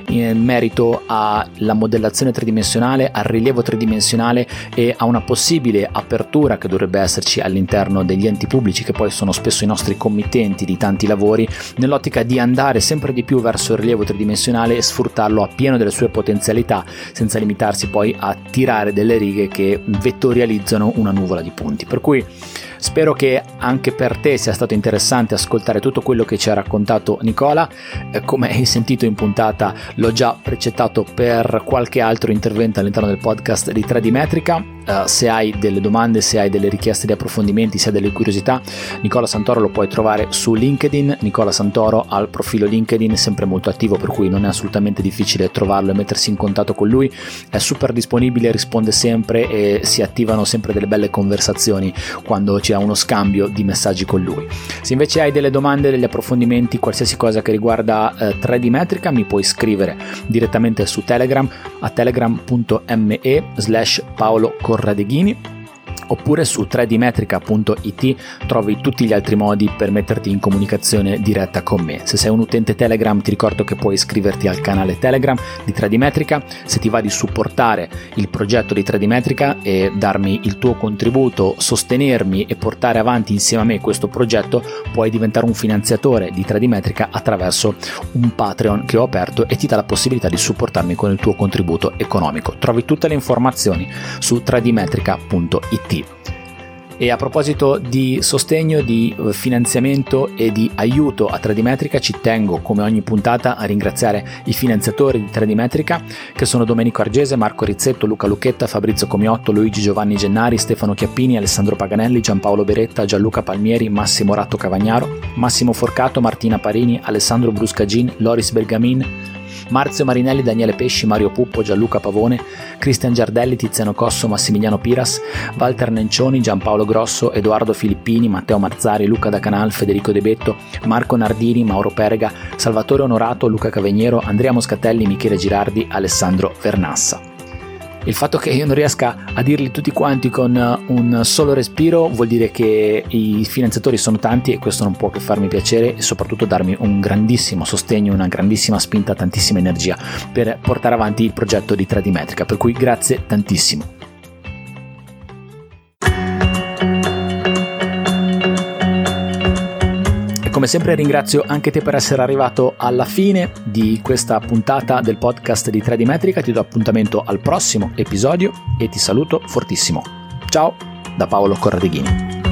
in merito alla modellazione tridimensionale, al rilievo tridimensionale e a una possibile apertura che dovrebbe esserci all'interno degli enti pubblici che poi sono spesso i nostri committenti di tanti lavori nell'ottica di andare sempre di più verso il rilievo tridimensionale e sfruttarlo a pieno delle sue potenzialità senza limitarsi poi a tirare delle righe che vettorializzano una nuvola di punti. Per cui Spero che anche per te sia stato interessante ascoltare tutto quello che ci ha raccontato Nicola. Eh, come hai sentito in puntata, l'ho già precettato per qualche altro intervento all'interno del podcast di 3D Metrica. Uh, se hai delle domande, se hai delle richieste di approfondimenti, se hai delle curiosità, Nicola Santoro lo puoi trovare su LinkedIn. Nicola Santoro ha il profilo LinkedIn sempre molto attivo, per cui non è assolutamente difficile trovarlo e mettersi in contatto con lui. È super disponibile, risponde sempre e si attivano sempre delle belle conversazioni quando ha uno scambio di messaggi con lui. Se invece hai delle domande, degli approfondimenti, qualsiasi cosa che riguarda eh, 3D Metrica, mi puoi scrivere direttamente su Telegram a telegram.me slash paolo Corradeghini oppure su 3dmetrica.it trovi tutti gli altri modi per metterti in comunicazione diretta con me. Se sei un utente Telegram ti ricordo che puoi iscriverti al canale Telegram di 3D Metrica, se ti va di supportare il progetto di 3D Metrica e darmi il tuo contributo, sostenermi e portare avanti insieme a me questo progetto, puoi diventare un finanziatore di 3D Metrica attraverso un Patreon che ho aperto e ti dà la possibilità di supportarmi con il tuo contributo economico. Trovi tutte le informazioni su 3dmetrica.it. E a proposito di sostegno, di eh, finanziamento e di aiuto a 3D Metrica, ci tengo come ogni puntata a ringraziare i finanziatori di 3D Metrica che sono Domenico Argese, Marco Rizzetto, Luca Lucchetta, Fabrizio Comiotto, Luigi Giovanni Gennari, Stefano Chiappini, Alessandro Paganelli, Giampaolo Beretta, Gianluca Palmieri, Massimo Ratto Cavagnaro, Massimo Forcato, Martina Parini, Alessandro Bruscagin, Loris Bergamin, Marzio Marinelli, Daniele Pesci, Mario Puppo, Gianluca Pavone, Cristian Giardelli, Tiziano Cosso, Massimiliano Piras, Walter Nencioni, Giampaolo Grosso, Edoardo Filippini, Matteo Marzari, Luca Da Canal, Federico De Betto, Marco Nardini, Mauro Perega, Salvatore Onorato, Luca Caveniero, Andrea Moscatelli, Michele Girardi, Alessandro Vernassa. Il fatto che io non riesca a dirli tutti quanti con un solo respiro vuol dire che i finanziatori sono tanti e questo non può che farmi piacere e soprattutto darmi un grandissimo sostegno, una grandissima spinta, tantissima energia per portare avanti il progetto di 3D Metrica. Per cui grazie tantissimo. Come sempre ringrazio anche te per essere arrivato alla fine di questa puntata del podcast di 3D Metrica, ti do appuntamento al prossimo episodio e ti saluto fortissimo. Ciao da Paolo Corradeghini.